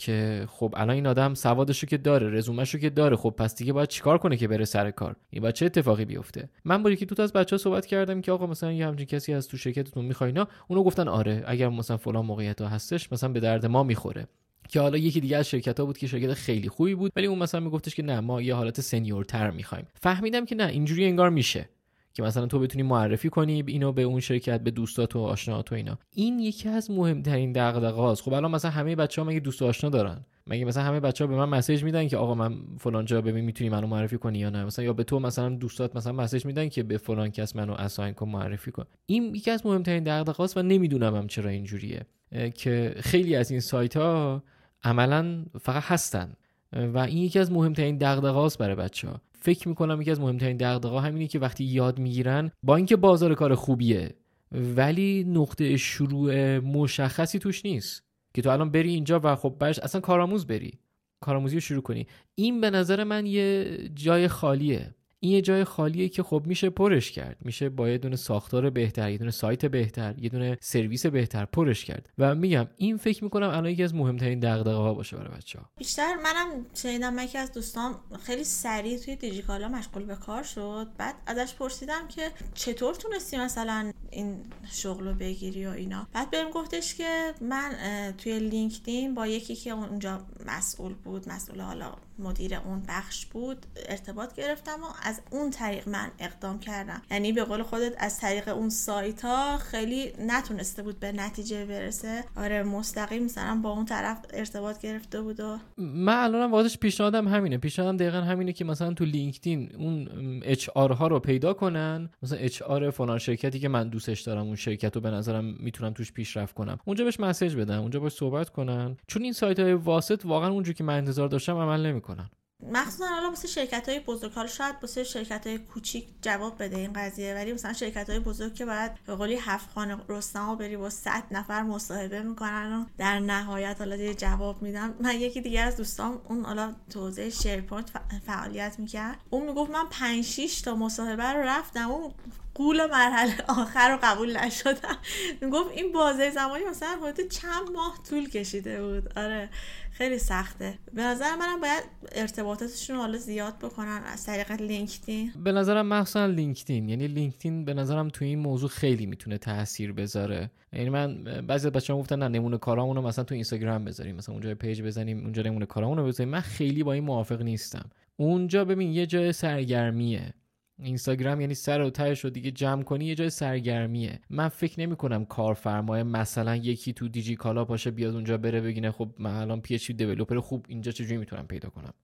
که خب الان این آدم سوادشو که داره رزومهشو که داره خب پس دیگه باید چیکار کنه که بره سر کار؟ این باید چه اتفاقی بیفته؟ من با یکی دو تا از بچه‌ها صحبت کردم که آقا مثلا یه همچین کسی از تو شرکتتون می‌خوای نه اونو گفتن آره اگر مثلا فلان موقعیت ها هستش مثلا به درد ما می‌خوره. که حالا یکی دیگه از شرکت ها بود که شرکت خیلی خوبی بود ولی اون مثلا میگفتش که نه ما یه حالت سنیورتر می‌خوایم. فهمیدم که نه اینجوری انگار میشه. که مثلا تو بتونی معرفی کنی اینو به اون شرکت به دوستات و آشناهات و اینا. این یکی از مهمترین دغدغه‌هاست. خب الان مثلا همه بچه‌ها مگه دوست و آشنا دارن؟ مگه مثلا همه بچه ها به من مسیج میدن که آقا من فلان جا ببین می‌تونی منو معرفی کنی یا نه؟ مثلا یا به تو مثلا دوستات مثلا مسیج میدن که به فلان کس منو اساین کن معرفی کن. این یکی از مهمترین دغدغه‌هاست و نمی‌دونم هم چرا اینجوریه. که خیلی از این سایت ها عملا فقط هستن. و این یکی از مهمترین دغدغه‌هاست برای بچه ها فکر می‌کنم یکی از مهمترین دغدغه همینه که وقتی یاد می‌گیرن با اینکه بازار کار خوبیه ولی نقطه شروع مشخصی توش نیست که تو الان بری اینجا و خب برش اصلا کارآموز بری کارآموزی رو شروع کنی. این به نظر من یه جای خالیه. این یه جای خالیه که خب میشه پرش کرد. میشه با یه دونه ساختار بهتر یه دونه سایت بهتر یه دونه سرویس بهتر پرش کرد. و میگم این فکر می‌کنم الان یکی از مهمترین دغدغه ها باشه برای بچه ها بیشتر منم شنیدم یکی از دوستان خیلی سریع توی دیجیکالا مشغول به کار شد. بعد ازش پرسیدم که چطور تونستی مثلا این شغل رو بگیری و اینا. بعد بهم گفتش که من توی لینکدین با یکی که اونجا مسئول بود مسئول حالا مدیر اون بخش بود ارتباط گرفتم و از اون طریق من اقدام کردم. یعنی به قول خودت از طریق اون سایت ها خیلی نتونسته بود به نتیجه برسه. آره مستقیم مثلا با اون طرف ارتباط گرفته بود و من الانم واقعش پیشنهادم همینه. پیشنهادم دقیقا همینه که مثلا تو لینکدین اون HR ها رو پیدا کنن. مثلا HR فلان شرکتی که من دوستش دارم اون شرکت رو به نظرم می‌تونم توش پیشرفت کنم. اونجا بهش message بدم اونجا باش صحبت کنن. چون این سایت های واسط واقعا اونجوری که من انتظار داشتم عمل نمی‌کنن مخصوصا حالا واسه شرکت های بزرگ حالا شاید واسه شرکت های کوچیک جواب بده این قضیه ولی مثلا شرکت های بزرگ که باید به قولی هفت خان رستم بری با 100 نفر مصاحبه می‌کنن و در نهایت حالا یه جواب میدم من یکی دیگه از دوستان اون حالا تو حوزه SharePoint فعالیت می‌کرد. اون می‌گفت من 5 6 تا مصاحبه رو رفتم. اون قول مرحله آخر رو قبول نشدم. می‌گفت این بازه زمانی مثلا حدود چند ماه طول کشیده بود. آره خیلی سخته. به نظر منم باید ارتباطاتشون حالا زیاد بکنن از طریق لینکدین. به نظرم مخصوصا لینکدین. یعنی لینکدین به نظرم تو این موضوع خیلی می‌تونه تاثیر بذاره. یعنی من بعضی از بچه‌ها گفتن نه نمونه کارامون مثلا تو اینستاگرام بذاریم. مثلا اونجا page بزنیم اونجا نمونه کارامون رو بذاریم. من خیلی با این موافق نیستم. اونجا ببین یه جای سرگرمیه. اینستاگرام یعنی سر و تهش رو دیگه جمع کنی یه جای سرگرمیه. من فکر نمی کنم کارفرمای مثلا یکی تو دیجی کالا باشه بیاد اونجا بره بگینه خب من الان پی اچ دیولپر خوب اینجا چجوری می‌تونم پیدا کنم.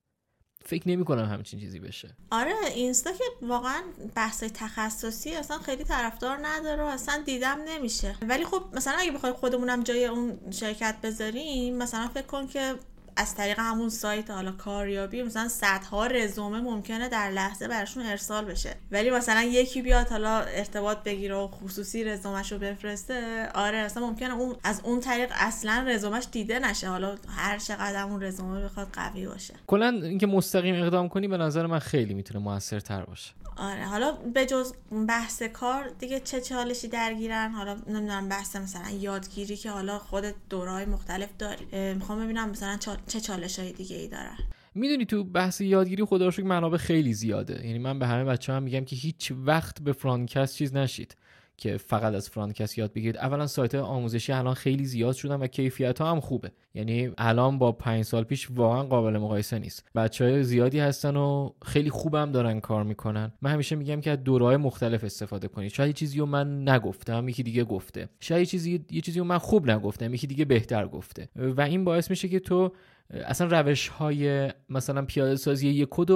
فکر نمی کنم همچین چیزی بشه. آره اینستا که واقعا بحث تخصصی اصلا خیلی طرفدار نداره و اصلا دیدم نمیشه. ولی خب مثلا اگه بخوای خودمونم جای اون شرکت بذاریم مثلا فکر کن که از طریق همون سایت حالا کاریابی مثلا صدها رزومه ممکنه در لحظه براشون ارسال بشه. ولی مثلا یکی بیاد حالا ارتباط بگیره و خصوصی رزومش بفرسته آره اصلا ممکنه اون از اون طریق اصلا رزومش دیده نشه. حالا هر چقدر اون رزومه بخواد قوی باشه. کلا اینکه مستقیم اقدام کنی به نظر من خیلی می‌تونه موثرتر باشه. آره حالا به جز بحث کار دیگه چه چالشی درگیرن؟ حالا نمی‌دونم بحث مثلا یادگیری که حالا خودت دورهای مختلف داری. می‌خوام ببینم مثلا چه چالش های دیگه ای دارن. می‌دونی تو بحث یادگیری خدا رو منابع خیلی زیاده. یعنی من به همه بچه هم میگم که هیچ وقت به فرانکست چیز نشید. که فقط از فرانکست یاد بگیرید. اولا سایت آموزشی الان خیلی زیاد شدن و کیفیت ها هم خوبه. یعنی الان با پنج سال پیش واقعا قابل مقایسه نیست. بچه های زیادی هستن و خیلی خوبم دارن کار می‌کنن. من همیشه میگم که از دورهای مختلف استفاده کنید. شاید چیزی رو من نگفتم یکی دیگه گفته. شاید چیزی یه چیزی رو من خوب نگفتم یکی دیگه بهتر گفته. و این باعث میشه که تو اصلا روش های مثلا پیاده سازی یک کد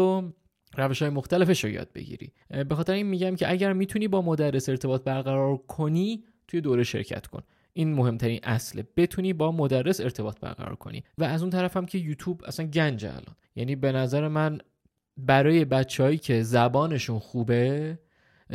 روش های مختلفش رو یاد بگیری. به خاطر این میگم که اگر می‌تونی با مدرس ارتباط برقرار کنی توی دوره شرکت کن. این مهمترین اصله بتونی با مدرس ارتباط برقرار کنی. و از اون طرف هم که یوتیوب اصلا گنجه الان. یعنی به نظر من برای بچههایی که زبانشون خوبه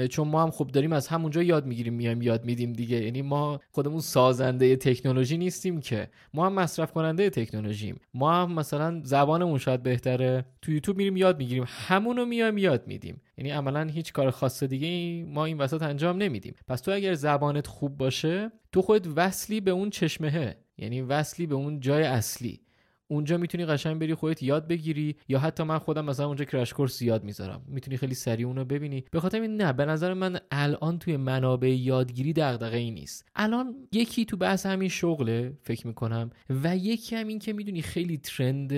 چون ما هم خوب داریم از همونجا یاد می‌گیریم میایم یاد میدیم دیگه. یعنی ما خودمون سازنده تکنولوژی نیستیم که. ما هم مصرف کننده تکنولوژیم. ما هم مثلا زبانمون شاید بهتره. تو یوتیوب میریم یاد می‌گیریم. همونو میایم یاد میدیم. یعنی عملا هیچ کار خاص دیگه ما این وسط انجام نمیدیم. پس تو اگر زبانت خوب باشه تو خودت وصلی به اون چشمهه. یعنی وصلی به اون جای اصلی. اونجا می‌تونی قشنگ بری خودت یاد بگیری یا حتی من خودم مثلا اونجا کرش کورس یاد می‌ذارم. می‌تونی خیلی سریع اونو ببینی. به خاطر این نه به نظر من الان توی منابع یادگیری دغدغه ای نیست. الان یکی تو بحث همین شغله فکر می‌کنم و یکی هم این که می‌دونی خیلی ترند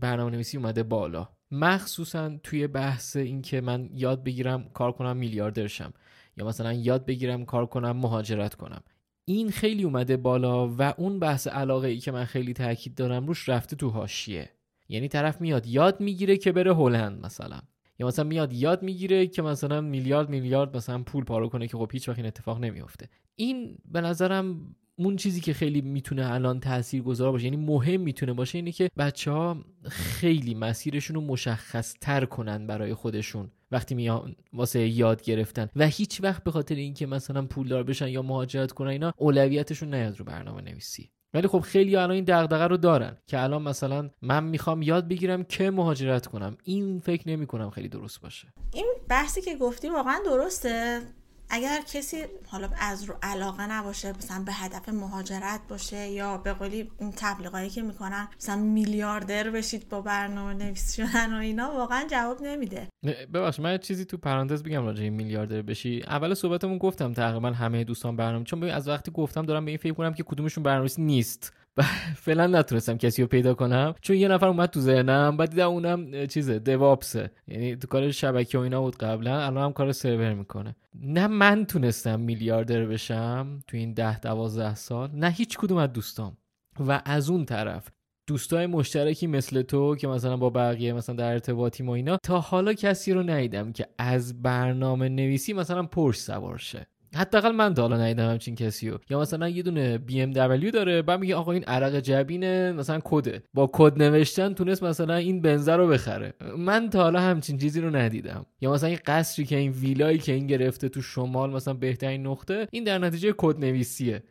برنامه نویسی اومده بالا. مخصوصا توی بحث این که من یاد بگیرم کار کنم میلیاردرشم یا مثلا یاد بگیرم کار کنم مهاجرت کنم. این خیلی اومده بالا و اون بحث علاقه ای که من خیلی تاکید دارم روش رفته تو هاشیه یعنی طرف میاد یاد می‌گیره که بره هلند مثلا. یا مثلا میاد یاد می‌گیره که مثلا میلیارد میلیارد مثلا پول پارو کنه که خب هیچ وقت این اتفاق نمیفته این به نظرم اون چیزی که خیلی می‌تونه الان تاثیر گذار باشه یعنی مهم می‌تونه باشه اینه که بچه ها خیلی مسیرشون رو مشخص تر کنن برای خودشون. وقتی میان واسه یاد گرفتن و هیچ وقت به خاطر اینکه مثلا پولدار بشن یا مهاجرت کنن اینا اولویتشون نیاد رو برنامه نویسی. ولی خب خیلی الان این دغدغه رو دارن که الان مثلا من می‌خوام یاد بگیرم که مهاجرت کنم. این فکر نمی کنم خیلی درست باشه. این بحثی که گفتی واقعا درسته. اگر کسی حالا از رو علاقه نباشه مثلا به هدف مهاجرت باشه یا به قولی این تبلیغایی که می‌کنن مثلا میلیاردر بشید با برنامه نویس شدن و اینا واقعا جواب نمیده. ببخش من چیزی تو پرانتز بگم راجع میلیاردر بشی. اول صحبتمون گفتم تقریبا همه دوستان برنامه چون از وقتی گفتم دارم به این فکر کنم که کدومشون برنامه‌نویس نیست. فعلا نتونستم کسی رو پیدا کنم. چون یه نفر اومد تو ذهنم بعد دیدم اونم چیزه دوابسه یعنی تو کار شبکه و اینا بود قبلا الان هم کار سرور می‌کنه. نه من تونستم میلیاردر بشم تو این ده دوازده سال نه هیچ کدوم از دوستام. و از اون طرف دوستای مشترکی مثل تو که مثلا با بقیه مثلا در ارتباطی ما اینا تا حالا کسی رو ندیدم که از برنامه نویسی مثلا پرش سوار شه. حداقل من تا حالا ندیدم همچین کسی رو. یا مثلا یه دونه بی ام دبلیو داره بعد میگه آقا این عرق جبینه مثلا کده. با کد نوشتن تونست مثلا این بنزه رو بخره. من تا حالا همچین چیزی رو ندیدم. یا مثلا این قصری که این ویلایی که این گرفته تو شمال مثلا بهترین نقطه این در نتیجه کد نویسیه.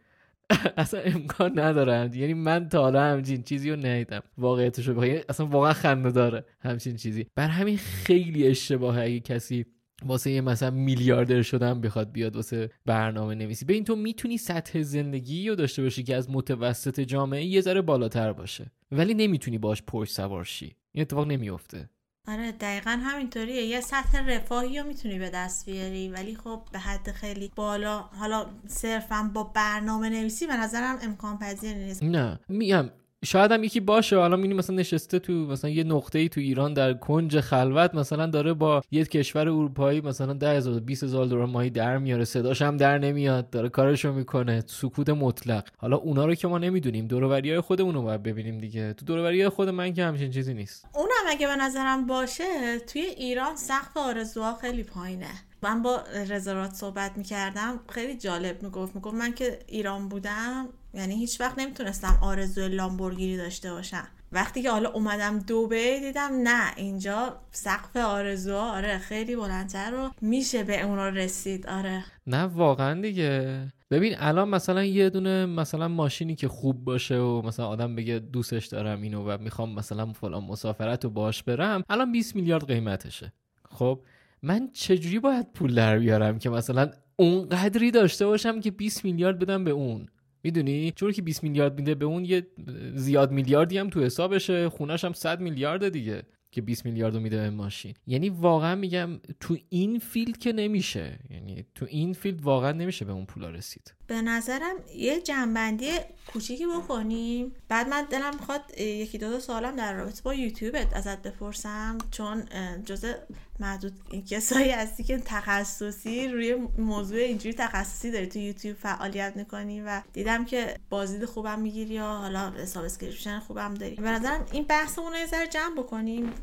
اصلا امکان نداره یعنی من تا حالا همچین چیزی رو ندیدم. واقعیتش رو یعنی اصلا واقعا خنده داره همچین چیزی. بر همین خیلی اشتباهه اگه کسی واسه یه مثلا میلیاردر شدن بخواد بیاد واسه برنامه نویسی. به این تو می‌تونی سطح زندگی رو داشته باشی که از متوسط جامعه یه ذره بالاتر باشه. ولی نمی‌تونی باش پشت سوار شی. این اتفاق نمیفته آره دقیقا همینطوریه. یه سطح رفاهی رو می‌تونی به دست بیاری ولی خب به حد خیلی بالا حالا صرفا با برنامه نویسی به نظرم امکان پذیر نیست. نه میگم شاید هم یکی باشه حالا می‌بینی مثلا نشسته تو مثلا یه نقطه ای تو ایران در کنج خلوت مثلا داره با یه کشور اروپایی مثلا 10000 20000 دلار ماهی در میاره صداش هم در نمیاد داره کارشو می‌کنه سکوت مطلق. حالا اونا رو که ما نمی‌دونیم دوروریای خودمون رو باید ببینیم دیگه. تو دوروریای خود من که همچین چیزی نیست. اونم اگه به نظرم باشه توی ایران سقف آرزوها خیلی پایینه. من با رزرات صحبت می‌کردم خیلی جالب می‌گفت. می‌گفت من که ایران بودم یعنی هیچ وقت نمی‌تونستم آرزوی لامبورگینی داشته باشم. وقتی که حالا اومدم دوبه دیدم نه اینجا سقف آرزوها آره خیلی بلندتر رو میشه به اون رسید آره. نه واقعا دیگه. ببین الان مثلا یه دونه مثلا ماشینی که خوب باشه و مثلا آدم بگه دوستش دارم اینو و می‌خوام مثلا فلان مسافرت رو باش برم الان 20 میلیارد قیمتشه. خب من چجوری باید پول در بیارم که مثلا اون قدری داشته باشم که 20 میلیارد بدم به اون؟ می‌دونی؟ چون که 20 میلیارد میده به اون یه زیاد میلیاردی هم تو حسابشه. خونش هم 100 میلیارد دیگه که 20 میلیارد میده به ماشین. یعنی واقعا میگم تو این field که نمیشه. یعنی تو این field واقعا نمیشه به اون پولا رسید. به نظرم یه جمع‌بندی کوچیکی بکنیم. بعد من دلم می‌خواد یکی دو, دو سوالم در رابطه با یوتیوبت ازت بپرسم. چون جزء محدود کسایی هستی که تخصصی روی موضوع اینجوری تخصصی داری تو یوتیوب فعالیت می‌کنی و دیدم که بازدید خوبم می‌گیری یا حالا subscription خوبم داری. به نظرم این بحثمون رو یه ذره جمع بکنیم.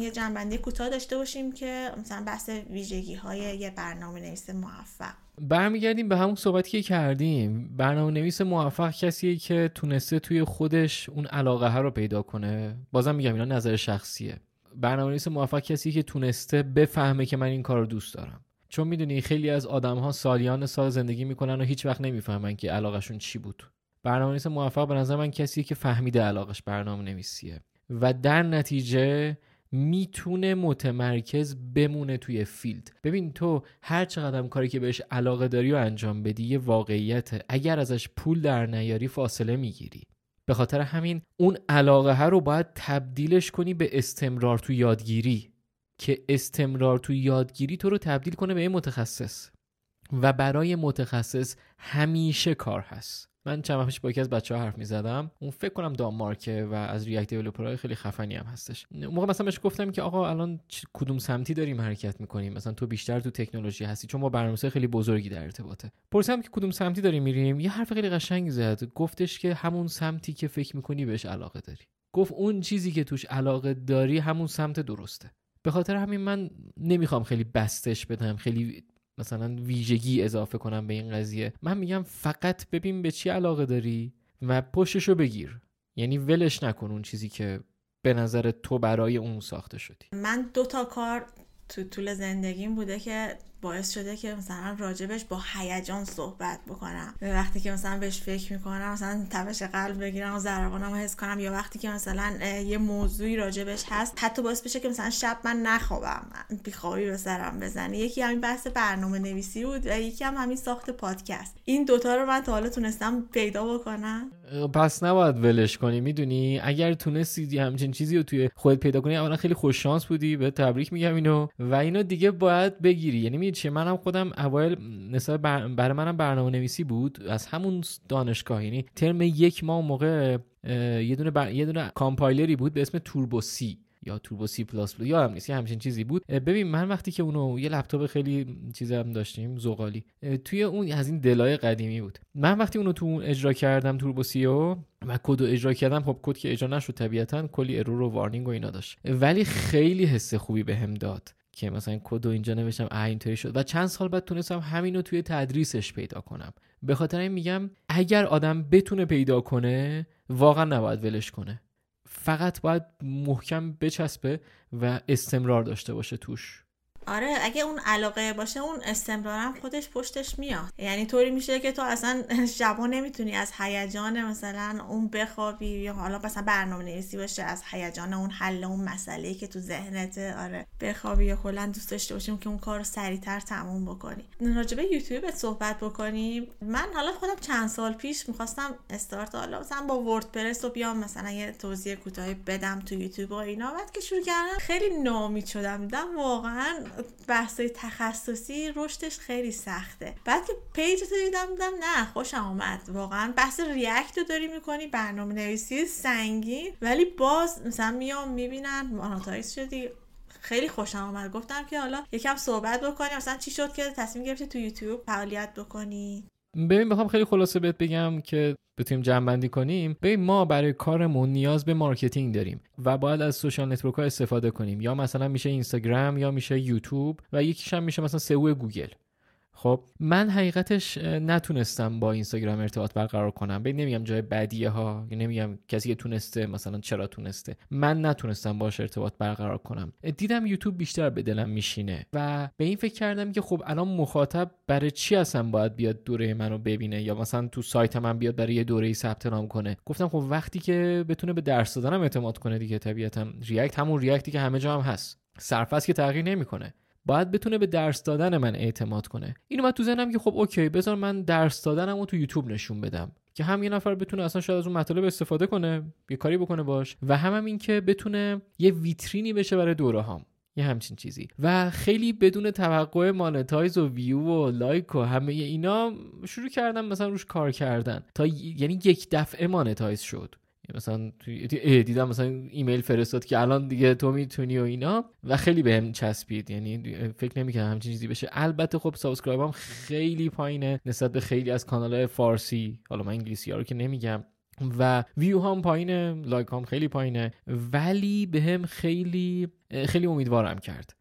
یه جمع‌بندی کوتاه داشته باشیم که مثلا بحث ویژگی های یه برنامه نویس موفق. برمیگردیم به همون صحبتی که کردیم. برنامه نویس موفق کسیه که تونسته توی خودش اون علاقه ها رو پیدا کنه. بازم میگم اینا نظر شخصیه. برنامه نویس موفق کسی که تونسته بفهمه که من این کار رو دوست دارم. چون می‌دونی خیلی از آدم ها سالیان سال زندگی می‌کنن و هیچ وقت نمی‌فهمن که علاقشون چی بود. برنامه نویس موفق به نظر من کسی که فهمیده علاقش برنامه نویسیه و در نتیجه می‌تونه متمرکز بمونه توی field. ببین تو هر چقدر کاری که بهش علاقه داری و انجام بدی یه واقعیته. اگر ازش پول در نیاری فاصله می‌گیری. به خاطر همین اون علاقه رو باید تبدیلش کنی به استمرار تو یادگیری. که استمرار تو یادگیری تو رو تبدیل کنه به یه متخصص. و برای متخصص همیشه کار هست. من چند وقت با یکی از بچه ها حرف می‌زدم. اون فکر کنم دانمارکه و از ریاکت دیولپرهای خیلی خفنی هم هستش. اون موقع مثلا بهش گفتم که آقا الان کدوم سمتی داریم حرکت می‌کنیم؟ مثلا تو بیشتر تو تکنولوژی هستی چون ما برنامه‌ریزی خیلی بزرگی در ارتباطه. پرسیدم که کدوم سمتی داریم میریم؟ یه حرف خیلی قشنگی زد. گفتش که همون سمتی که فکر می‌کنی بهش علاقه داری. گفت اون چیزی که توش علاقه داری همون سمت درسته. به خاطر همین من نمی‌خوام خیلی بستش بدم خیلی مثلا ویژگی اضافه کنم به این قضیه. من میگم فقط ببین به چی علاقه داری و پشتشو بگیر. یعنی ولش نکن اون چیزی که به نظر تو برای اون ساخته شدی. من دو تا کار تو طول زندگیم بوده که باعث شده که مثلا راجبش با هیجان صحبت بکنم. وقتی که مثلا بهش فکر می‌کنم مثلا تپش قلب بگیرم و ضربانم حس کنم. یا وقتی که مثلا یه موضوعی راجبش هست حتی باعث بشه که مثلا شب من نخوابم بیخوابی به سرم بزنه. یکی همین بحث برنامه نویسی بود و یکی هم همین ساخت پادکست. این دوتا رو من تا حالا تونستم پیدا بکنم. پس نباید ولش کنی می‌دونی؟ اگر تونستی همچین چیزی رو توی خودت پیدا کنی اولا خیلی خوش شانس بودی بهت تبریک میگم اینو. و اینو دیگه باید بگیری. یعنی چیه؟ منم خودم اوایل نسبت برای منم برنامه نویسی بود از همون دانشگاه. یعنی ترم یک ما موقع یه دونه یه دونه کامپایلری بود به اسم Turbo C یا Turbo C++ یا هم نیست همچین چیزی بود. ببین من وقتی که اونو یه لپتاپ خیلی چیزی هم داشتیم زغالی توی اون از این Dell ای قدیمی بود. من وقتی اونو تو اون اجرا کردم Turbo C و کد اجرا کردم خب کد که اجرا نشد طبیعتا کلی error و warning و اینا داشت. ولی خیلی حس خوبی بهم داد که مثلا کد اینجا نوشتم اینطوری شد. و چند سال بعد تونستم همین رو توی تدریسش پیدا کنم. به خاطر این میگم اگر آدم بتونه پیدا کنه واقعا نباید ولش کنه. فقط باید محکم بچسبه و استمرار داشته باشه توش. آره اگه اون علاقه باشه اون استمرارم خودش پشتش میاد. یعنی طوری میشه که تو اصلا شبا نمی‌تونی از هیجان مثلا اون بخوابی یا حالا مثلا برنامه نویسی باشه از هیجان اون حل اون مسئله که تو ذهنته آره بخوابی یا کلا دوست داشته باشیم که اون کار سریعتر تموم بکنی. راجبه یوتیوب صحبت بکنیم. من حالا خودم چند سال پیش می‌خواستم استارت حالا مثلا با وردپرس و بیام مثلا یه توضیح کوتاهی بدم تو یوتیوب و اینا. بعد که شروع کردم خیلی نامید شدم. دیدم واقعا بحثای تخصصی رشدش خیلی سخته. بعد که page تو دیدم دیدم نه خوشم آمد واقعا بحث React رو داری می‌کنی برنامه نویسی سنگین. ولی باز مثلا میام می‌بینم monetize شدی. خیلی خوشم آمد گفتم که حالا یکم صحبت بکنیم. مثلا چی شد که تصمیم گرفتی تو یوتیوب فعالیت بکنی؟ ببین بخوام خیلی خلاصه بهت بگم که بتونیم جمع بندی کنیم. ببین ما برای کارمون نیاز به marketing داریم و باید از social network ها استفاده کنیم. یا مثلا میشه اینستاگرام یا میشه یوتیوب و یکیش هم میشه مثلا SEO گوگل. خب من حقیقتش نتونستم با اینستاگرام ارتباط برقرار کنم. ببین نمیگم جای بدیه ها نمیگم کسی که تونسته مثلا چرا تونسته. من نتونستم باش ارتباط برقرار کنم. دیدم یوتیوب بیشتر به دلم میشینه و به این فکر کردم که خب الان مخاطب برای چی اصلا باید بیاد دوره منو ببینه؟ یا مثلا تو سایت من بیاد برای یه دوره ثبت نام کنه. گفتم خب وقتی که بتونه به درس دادنم اعتماد کنه دیگه طبیعتا. ریاکت همون ریاکتی که همه جا هم هست. سرفصل که تغییر نمی‌کنه. باید بتونه به درس دادن من اعتماد کنه. اینو من تو ذهنم که خب اوکی بذار من درس دادنم رو تو یوتیوب نشون بدم. که هم یه نفر بتونه اصلا شاید از اون مطالب استفاده کنه یه کاری بکنه باش. و هم, هم این که بتونه یه ویترینی بشه برای دوره هام. یه همچین چیزی. و خیلی بدون توقع monetize و view و لایک و همه اینا شروع کردم مثلا روش کار کردن. تا یعنی یک دفعه monetize شد. مثلا دیدم مثلا ایمیل فرستاد که الان دیگه تو می‌تونی و اینا و خیلی بهم چسبید. یعنی فکر نمی‌کنم همچین چیزی بشه. البته خب subscribe هم خیلی پایینه نسبت به خیلی از کانال فارسی. حالا من انگلیسی ها رو که نمیگم. و ویو هم پایینه لایک هم خیلی پایینه. ولی بهم خیلی خیلی امیدوارم کرد.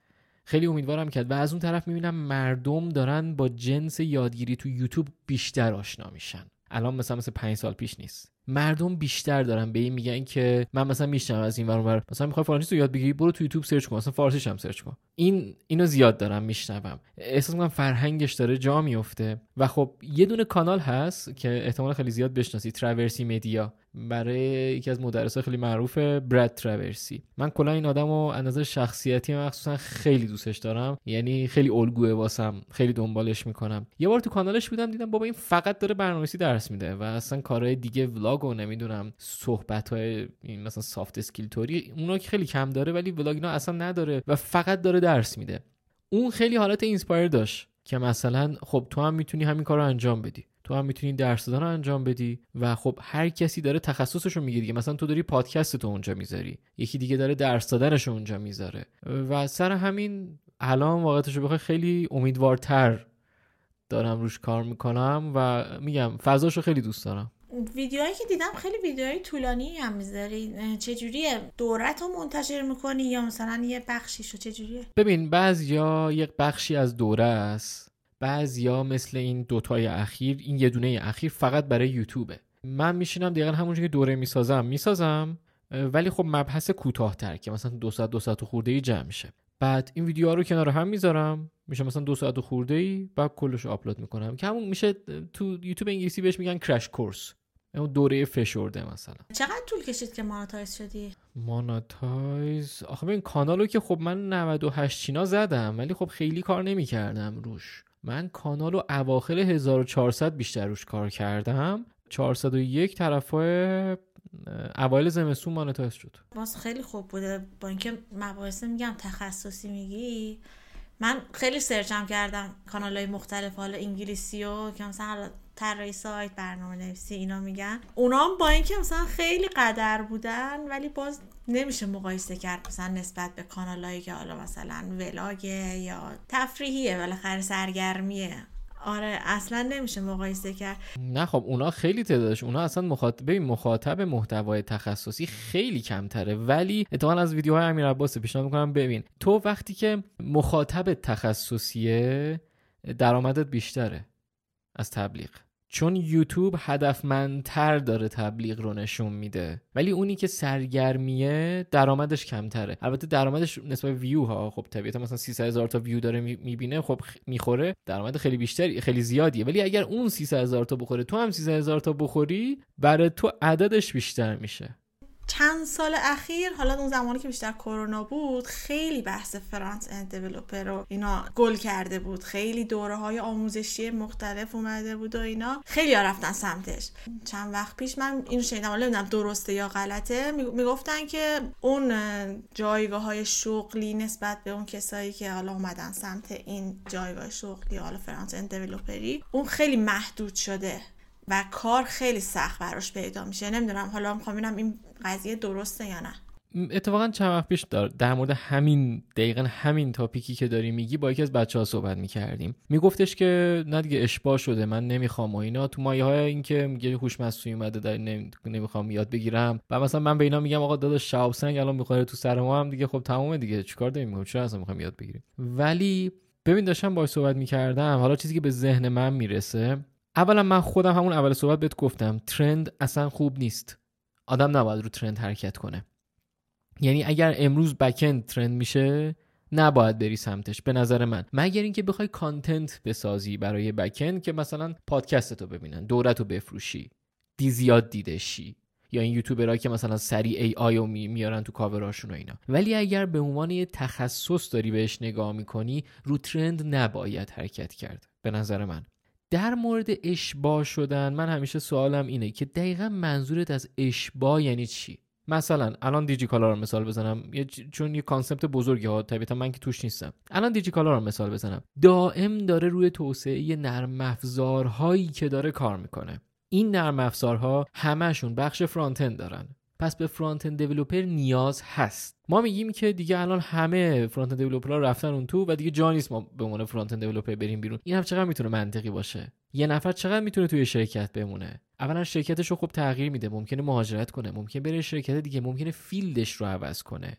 خیلی امیدوارم کرد. و از اون طرف می‌بینم مردم دارن با جنس یادگیری تو یوتیوب بیشتر آشنا میشن. الان مثلا مثل پنج سال پیش نیست. مردم بیشتر دارن به این میگن که من مثلا میشنوم از این ور مثلا می‌خوای فارسی رو یاد بگیری برو تو یوتیوب search کن مثلا فارسیش هم search کن. این اینو زیاد دارم میشنوم. احساس می‌کنم فرهنگش داره جا میفته و خب یه دونه کانال هست که احتمال خیلی زیاد بشناسی Traversy Media برای یکی از مدرسای خیلی معروف Brad Traversy من کلا این آدمو از نظر شخصیتی مخصوصا خیلی دوستش دارم. یعنی خیلی الگوه واسم خیلی دنبالش می‌کنم. یه بار تو کانالش بودم دیدم بابا این فقط داره برنامه‌نویسی درس میده و اصلا کارهای دیگه vlog و نمی‌دونم صحبت های مثلا soft skill توری اونا که خیلی کم داره ولی vlog اینا اصلا نداره و فقط داره درس میده. اون خیلی حالت inspire داشت که مثلا خب تو هم می‌تونی همین کار رو انجام بدی. تو هم می‌تونی درس دادن رو انجام بدی و خب هر کسی داره تخصصش رو میگه دیگه. مثلا تو داری پادکست تو اونجا می‌ذاری یکی دیگه داره درس دادنش رو اونجا می‌ذاره و سر همین الان واقعیتش رو بخوای خیلی امیدوارتر دارم روش کار می‌کنم و میگم فضاش رو خیلی دوست دارم. ویدیوهایی که دیدم خیلی ویدیوهای طولانی هم می‌ذاری. چجوریه؟ دورت رو منتشر می‌کنی یا مثلا یه بخشیشو چجوریه؟ ببین بعضیا یک بخشی از دوره است. بعضیا مثل این دوتای اخیر این یه دونه اخیر فقط برای یوتیوبه. من میشینم دقیقا همونجوری که دوره می‌سازم می‌سازم ولی خب مبحث کوتاهتر که مثلا دو ساعت دو ساعت خورده ای جمع میشه. بعد این ویدیوها رو کنار هم می‌ذارم میشه مثلا دو ساعت خورده ای بعد کلش آپلود می‌کنم. که همون میشه تو یوتیوب انگلیسی بهش میگن کرش کورس اون دوره فشرده مثلا. چقدر طول کشید که ماناتایز شدی؟ ماناتایز آخه این کانالو که خب من 98 چینا زدم ولی خب خیلی کار نمی‌کردم روش. من کانالو اواخر 1400 بیشتر روش کار کردم. 401 طرفای اوایل زمستون مانتایز شد. باز خیلی خوب بوده. با اینکه مباحث میگم تخصصی میگی من خیلی سرچم کردم کانال های مختلف حالا انگلیسی و که مثلا طراحی سایت برنامه نویسی اینا میگن. اونا با اینکه مثلا خیلی قدر بودن ولی باز نمیشه مقایسه کرد مثلا نسبت به کانالایی که حالا مثلا ولاگه یا تفریحیه بالاخره سرگرمیه. آره اصلا نمیشه مقایسه کرد. نه خب اونا خیلی تعدادش اونا اصلا مخاطب مخاطب محتوای تخصصی خیلی کمتره. ولی اتفاقا از ویدیوهای امیر عباس پیشنهاد می‌کنم. ببین تو وقتی که مخاطب تخصصیه درآمدت بیشتره از تبلیغ. چون یوتیوب هدفمندتر داره تبلیغ رو نشون میده. ولی اونی که سرگرمیه درآمدش کمتره. البته درآمدش نسبت ویو ها خب طبیعتا مثلا 300 هزار تا ویو داره می‌بینه خب می‌خوره. درآمد خیلی بیشتر خیلی زیادیه. ولی اگر اون 300 هزار تا بخوره تو هم 300 هزار تا بخوری برای تو عددش بیشتر میشه. چند سال اخیر حالا اون زمانی که بیشتر کرونا بود خیلی بحث فرانس اند رو اینا گل کرده بود. خیلی دوره های آموزشی مختلف اومده بود و اینا. خیلی ها رفتن سمتش. چند وقت پیش من اینو شنیدم حالا نمی‌دونم درسته یا غلطه. می‌گفتن که اون جایگاه های شغلی نسبت به اون کسایی که حالا اومدن سمت این جایگاه شغلی حالا فرانس اند اون خیلی محدود شده. و کار خیلی سخت براش پیدا میشه. نمی‌دونم حالا می‌خوام ببینم این قضیه درسته یا نه. اتفاقا چند وقت پیش دار در مورد همین دقیقا همین تاپیکی که داری میگی با یکی از بچه ها صحبت می‌کردیم. میگفتش که نه دیگه اشباه شده من نمی‌خوام و اینا. تو مایه های این که میگه هوش مصنوعی اومده در نمی‌خوام یاد بگیرم. و مثلا من به اینا میگم آقا داداش شهاب سنگ الان می‌خوره تو سر ما هم دیگه خب تمومه دیگه چیکار داریم؟ می‌کنیم چرا اصلا می‌خوام یاد بگیریم؟ ولی ببین داشتم باهاش صحبت می‌کردم. حالا چیزی که به ذهن من می‌رسه اولا من خودم همون اول صحبت بهت گفتم ترند اصلا خوب نیست. آدم نباید رو ترند حرکت کنه. یعنی اگر امروز بکند ترند میشه نباید بری سمتش به نظر من. مگر اینکه بخوای کانتنت بسازی برای بکند که مثلا پادکست رو ببینن دورت رو بفروشی دی زیاد دیده شی. یا این یوتیوبرها که مثلا سری AI رو میارن تو کاوراشون و اینا. ولی اگر به عنوان یه تخصص داری بهش نگاه می‌کنی رو trend نباید حرکت کرد. به نظر من. در مورد اشباع شدن من همیشه سوالم اینه که دقیقا منظورت از اشباع یعنی چی؟ مثلا الان دیجی کالا رو مثال بزنم. چون یه concept بزرگیه ها طبیعتا من که توش نیستم. الان دیجی کالا رو مثال بزنم. دائم داره روی توسعه نرم افزارهایی که داره کار می‌کنه. این نرم افزارها همشون بخش front دارن. پس به front-end developer نیاز هست. ما میگیم که دیگه الان همه front-end developer ها رفتن اون تو و دیگه جا نیست ما به عنوان front-end developer بریم بیرون. این هم چقدر می‌تونه منطقی باشه؟ یه نفر چقدر می‌تونه توی شرکت بمونه؟ اولا شرکتش رو خوب تغییر میده ممکنه مهاجرت کنه ممکنه بره شرکت دیگه ممکنه field ش رو عوض کنه.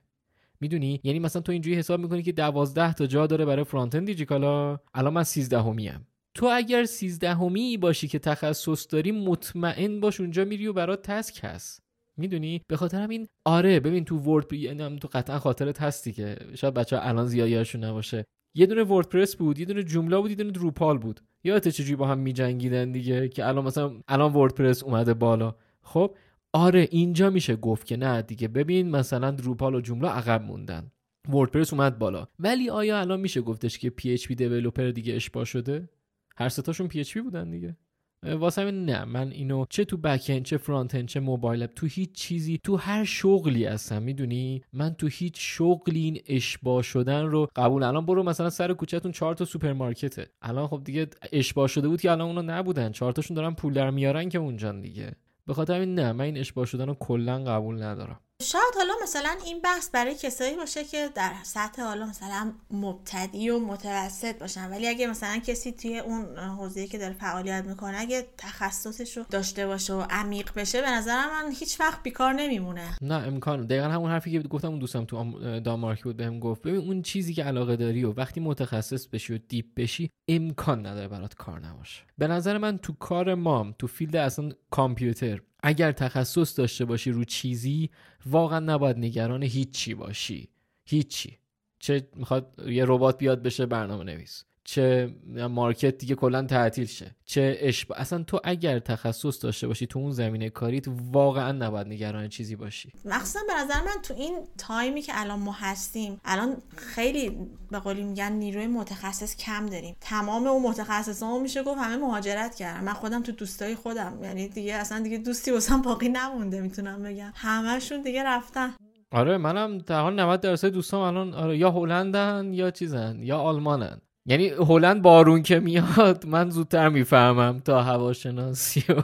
می‌دونی؟ یعنی مثلا تو اینجوری حساب می‌کنی که 12 تا جا داره برای front-end دیجیکالا الان من 13 همیم تو اگر 13 همی باشی که تخصص داری مطمئن باش اونجا میری و برات task هست. می‌دونی؟ به خاطر همین آره ببین تو ورد یعنی تو قطعا خاطرت هستی که شاید بچه ها الان زیادیاشون نباشه. یه دونه WordPress بود یه دونه Joomla بود یه دونه Drupal بود. یادت چجوری با هم میجنگیدن دیگه که الان مثلا الان WordPress اومده بالا. خب؟ آره اینجا میشه گفت که نه دیگه. ببین مثلا Drupal و Joomla عقب موندن. WordPress اومد بالا. ولی آیا الان میشه گفتش که PHP developer دیگه اشباع شده؟ هر ستاشون PHP بودن دیگه. واسه همین نه من اینو چه تو back چه front چه موبایل تو هیچ چیزی تو هر شغلی هستم می‌دونی؟ من تو هیچ شغلی این اشباع شدن رو قبول الان برو مثلا سر کوچهتون چهار تا سوپرمارکته. الان خب دیگه اشباع شده بود که الان اونا نبودن چهار تاشون دارن پول در میارن که اونجا دیگه. به خاطر همین نه من این اشباع شدن رو کلا قبول ندارم. شاید حالا مثلا این بحث برای کسایی باشه که در سطح حالا مثلا مبتدی و متوسط باشن. ولی اگه مثلا کسی توی اون حوزه‌ای که داره فعالیت می‌کنه اگه تخصصش رو داشته باشه و عمیق بشه به نظر من هیچ وقت بیکار نمیمونه. نه امکان. دقیقا همون حرفی که گفتم اون دوستم تو دانمارک بود بهم گفت. ببین اون چیزی که علاقه داری و وقتی متخصص بشی و deep بشی امکان نداره برات کار نباشه. به نظر من تو کار مام تو field اصلا کامپیوتر اگر تخصص داشته باشی رو چیزی واقعا نباید نگران هیچی باشی. هیچی. چه می‌خواد یه ربات بیاد بشه برنامه نویس چه market دیگه کلا تعطیل شه. چه اشبا اصلا تو اگر تخصص داشته باشی تو اون زمینه کاریت واقعا نباید نگران چیزی باشی. مخصوصا به نظر من تو این تایمی که الان ما هستیم الان خیلی به قولی میگن نیروی متخصص کم داریم. تمام اون متخصصا میشه گفت همه مهاجرت کردن. من خودم تو دوستای خودم یعنی دیگه اصلا دیگه دوستی واسم باقی نمونده می‌تونم بگم. همشون دیگه رفتن. آره منم در حال 90 درصد دوستام الان آره یا هلندن یا چیزن یا آلمانن. یعنی هلند بارون که میاد من زودتر می‌فهمم تا هواشناسی و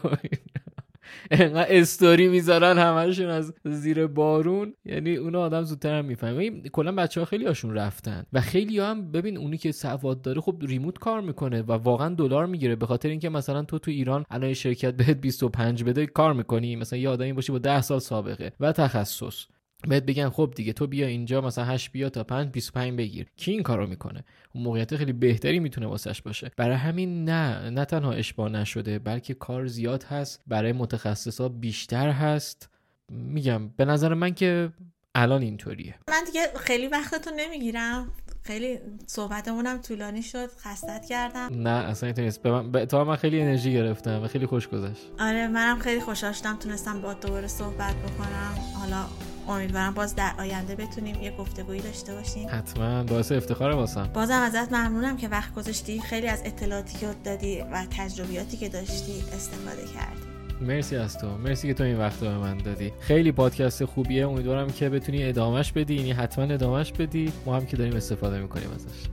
انقدر استوری می‌ذارن همشون از زیر بارون. یعنی اونا آدم زودتر هم می‌فهمه کلا بچه ها خیلی هاشون رفتن. و خیلی هم ببین اونی که سواد داره خب ریموت کار می‌کنه و واقعا دلار می‌گیره. به خاطر اینکه مثلا تو تو ایران الان شرکت بهت 25 بده کار می‌کنی. مثلا یه آدمی باشی با 10 سال سابقه. و تخصص. بهت بگن خب دیگه تو بیا اینجا مثلا 8 بیا تا 5 25 بگیر. کی این کارو می‌کنه؟ اون موقعیت خیلی بهتری می‌تونه واسش باشه. برای همین نه نه تنها اشباه نشده بلکه کار زیاد هست برای متخصصا بیشتر هست. میگم به نظر من که الان اینطوریه. من دیگه خیلی وقتتون نمی‌گیرم. خیلی صحبتمونم طولانی شد خستت کردم. نه اصلا نیست. من... تا من خیلی انرژی گرفتم و خیلی خوش گذشت. آره منم خیلی خوشحال شدم تونستم با دوباره صحبت بکنم. حالا امیدوارم باز در آینده بتونیم یه گفتگویی داشته باشیم. حتما. باعث افتخار واسم. بازم ازت ممنونم که وقت گذاشتی. خیلی از اطلاعاتی که دادی و تجربیاتی که داشتی استفاده کردی. مرسی از تو. مرسی که تو این وقت به من دادی. خیلی پادکست خوبیه. امیدوارم که بتونی ادامهش بدی. یعنی حتما ادامهش بدی. ما هم که داریم استفاده می‌کنیم ازش.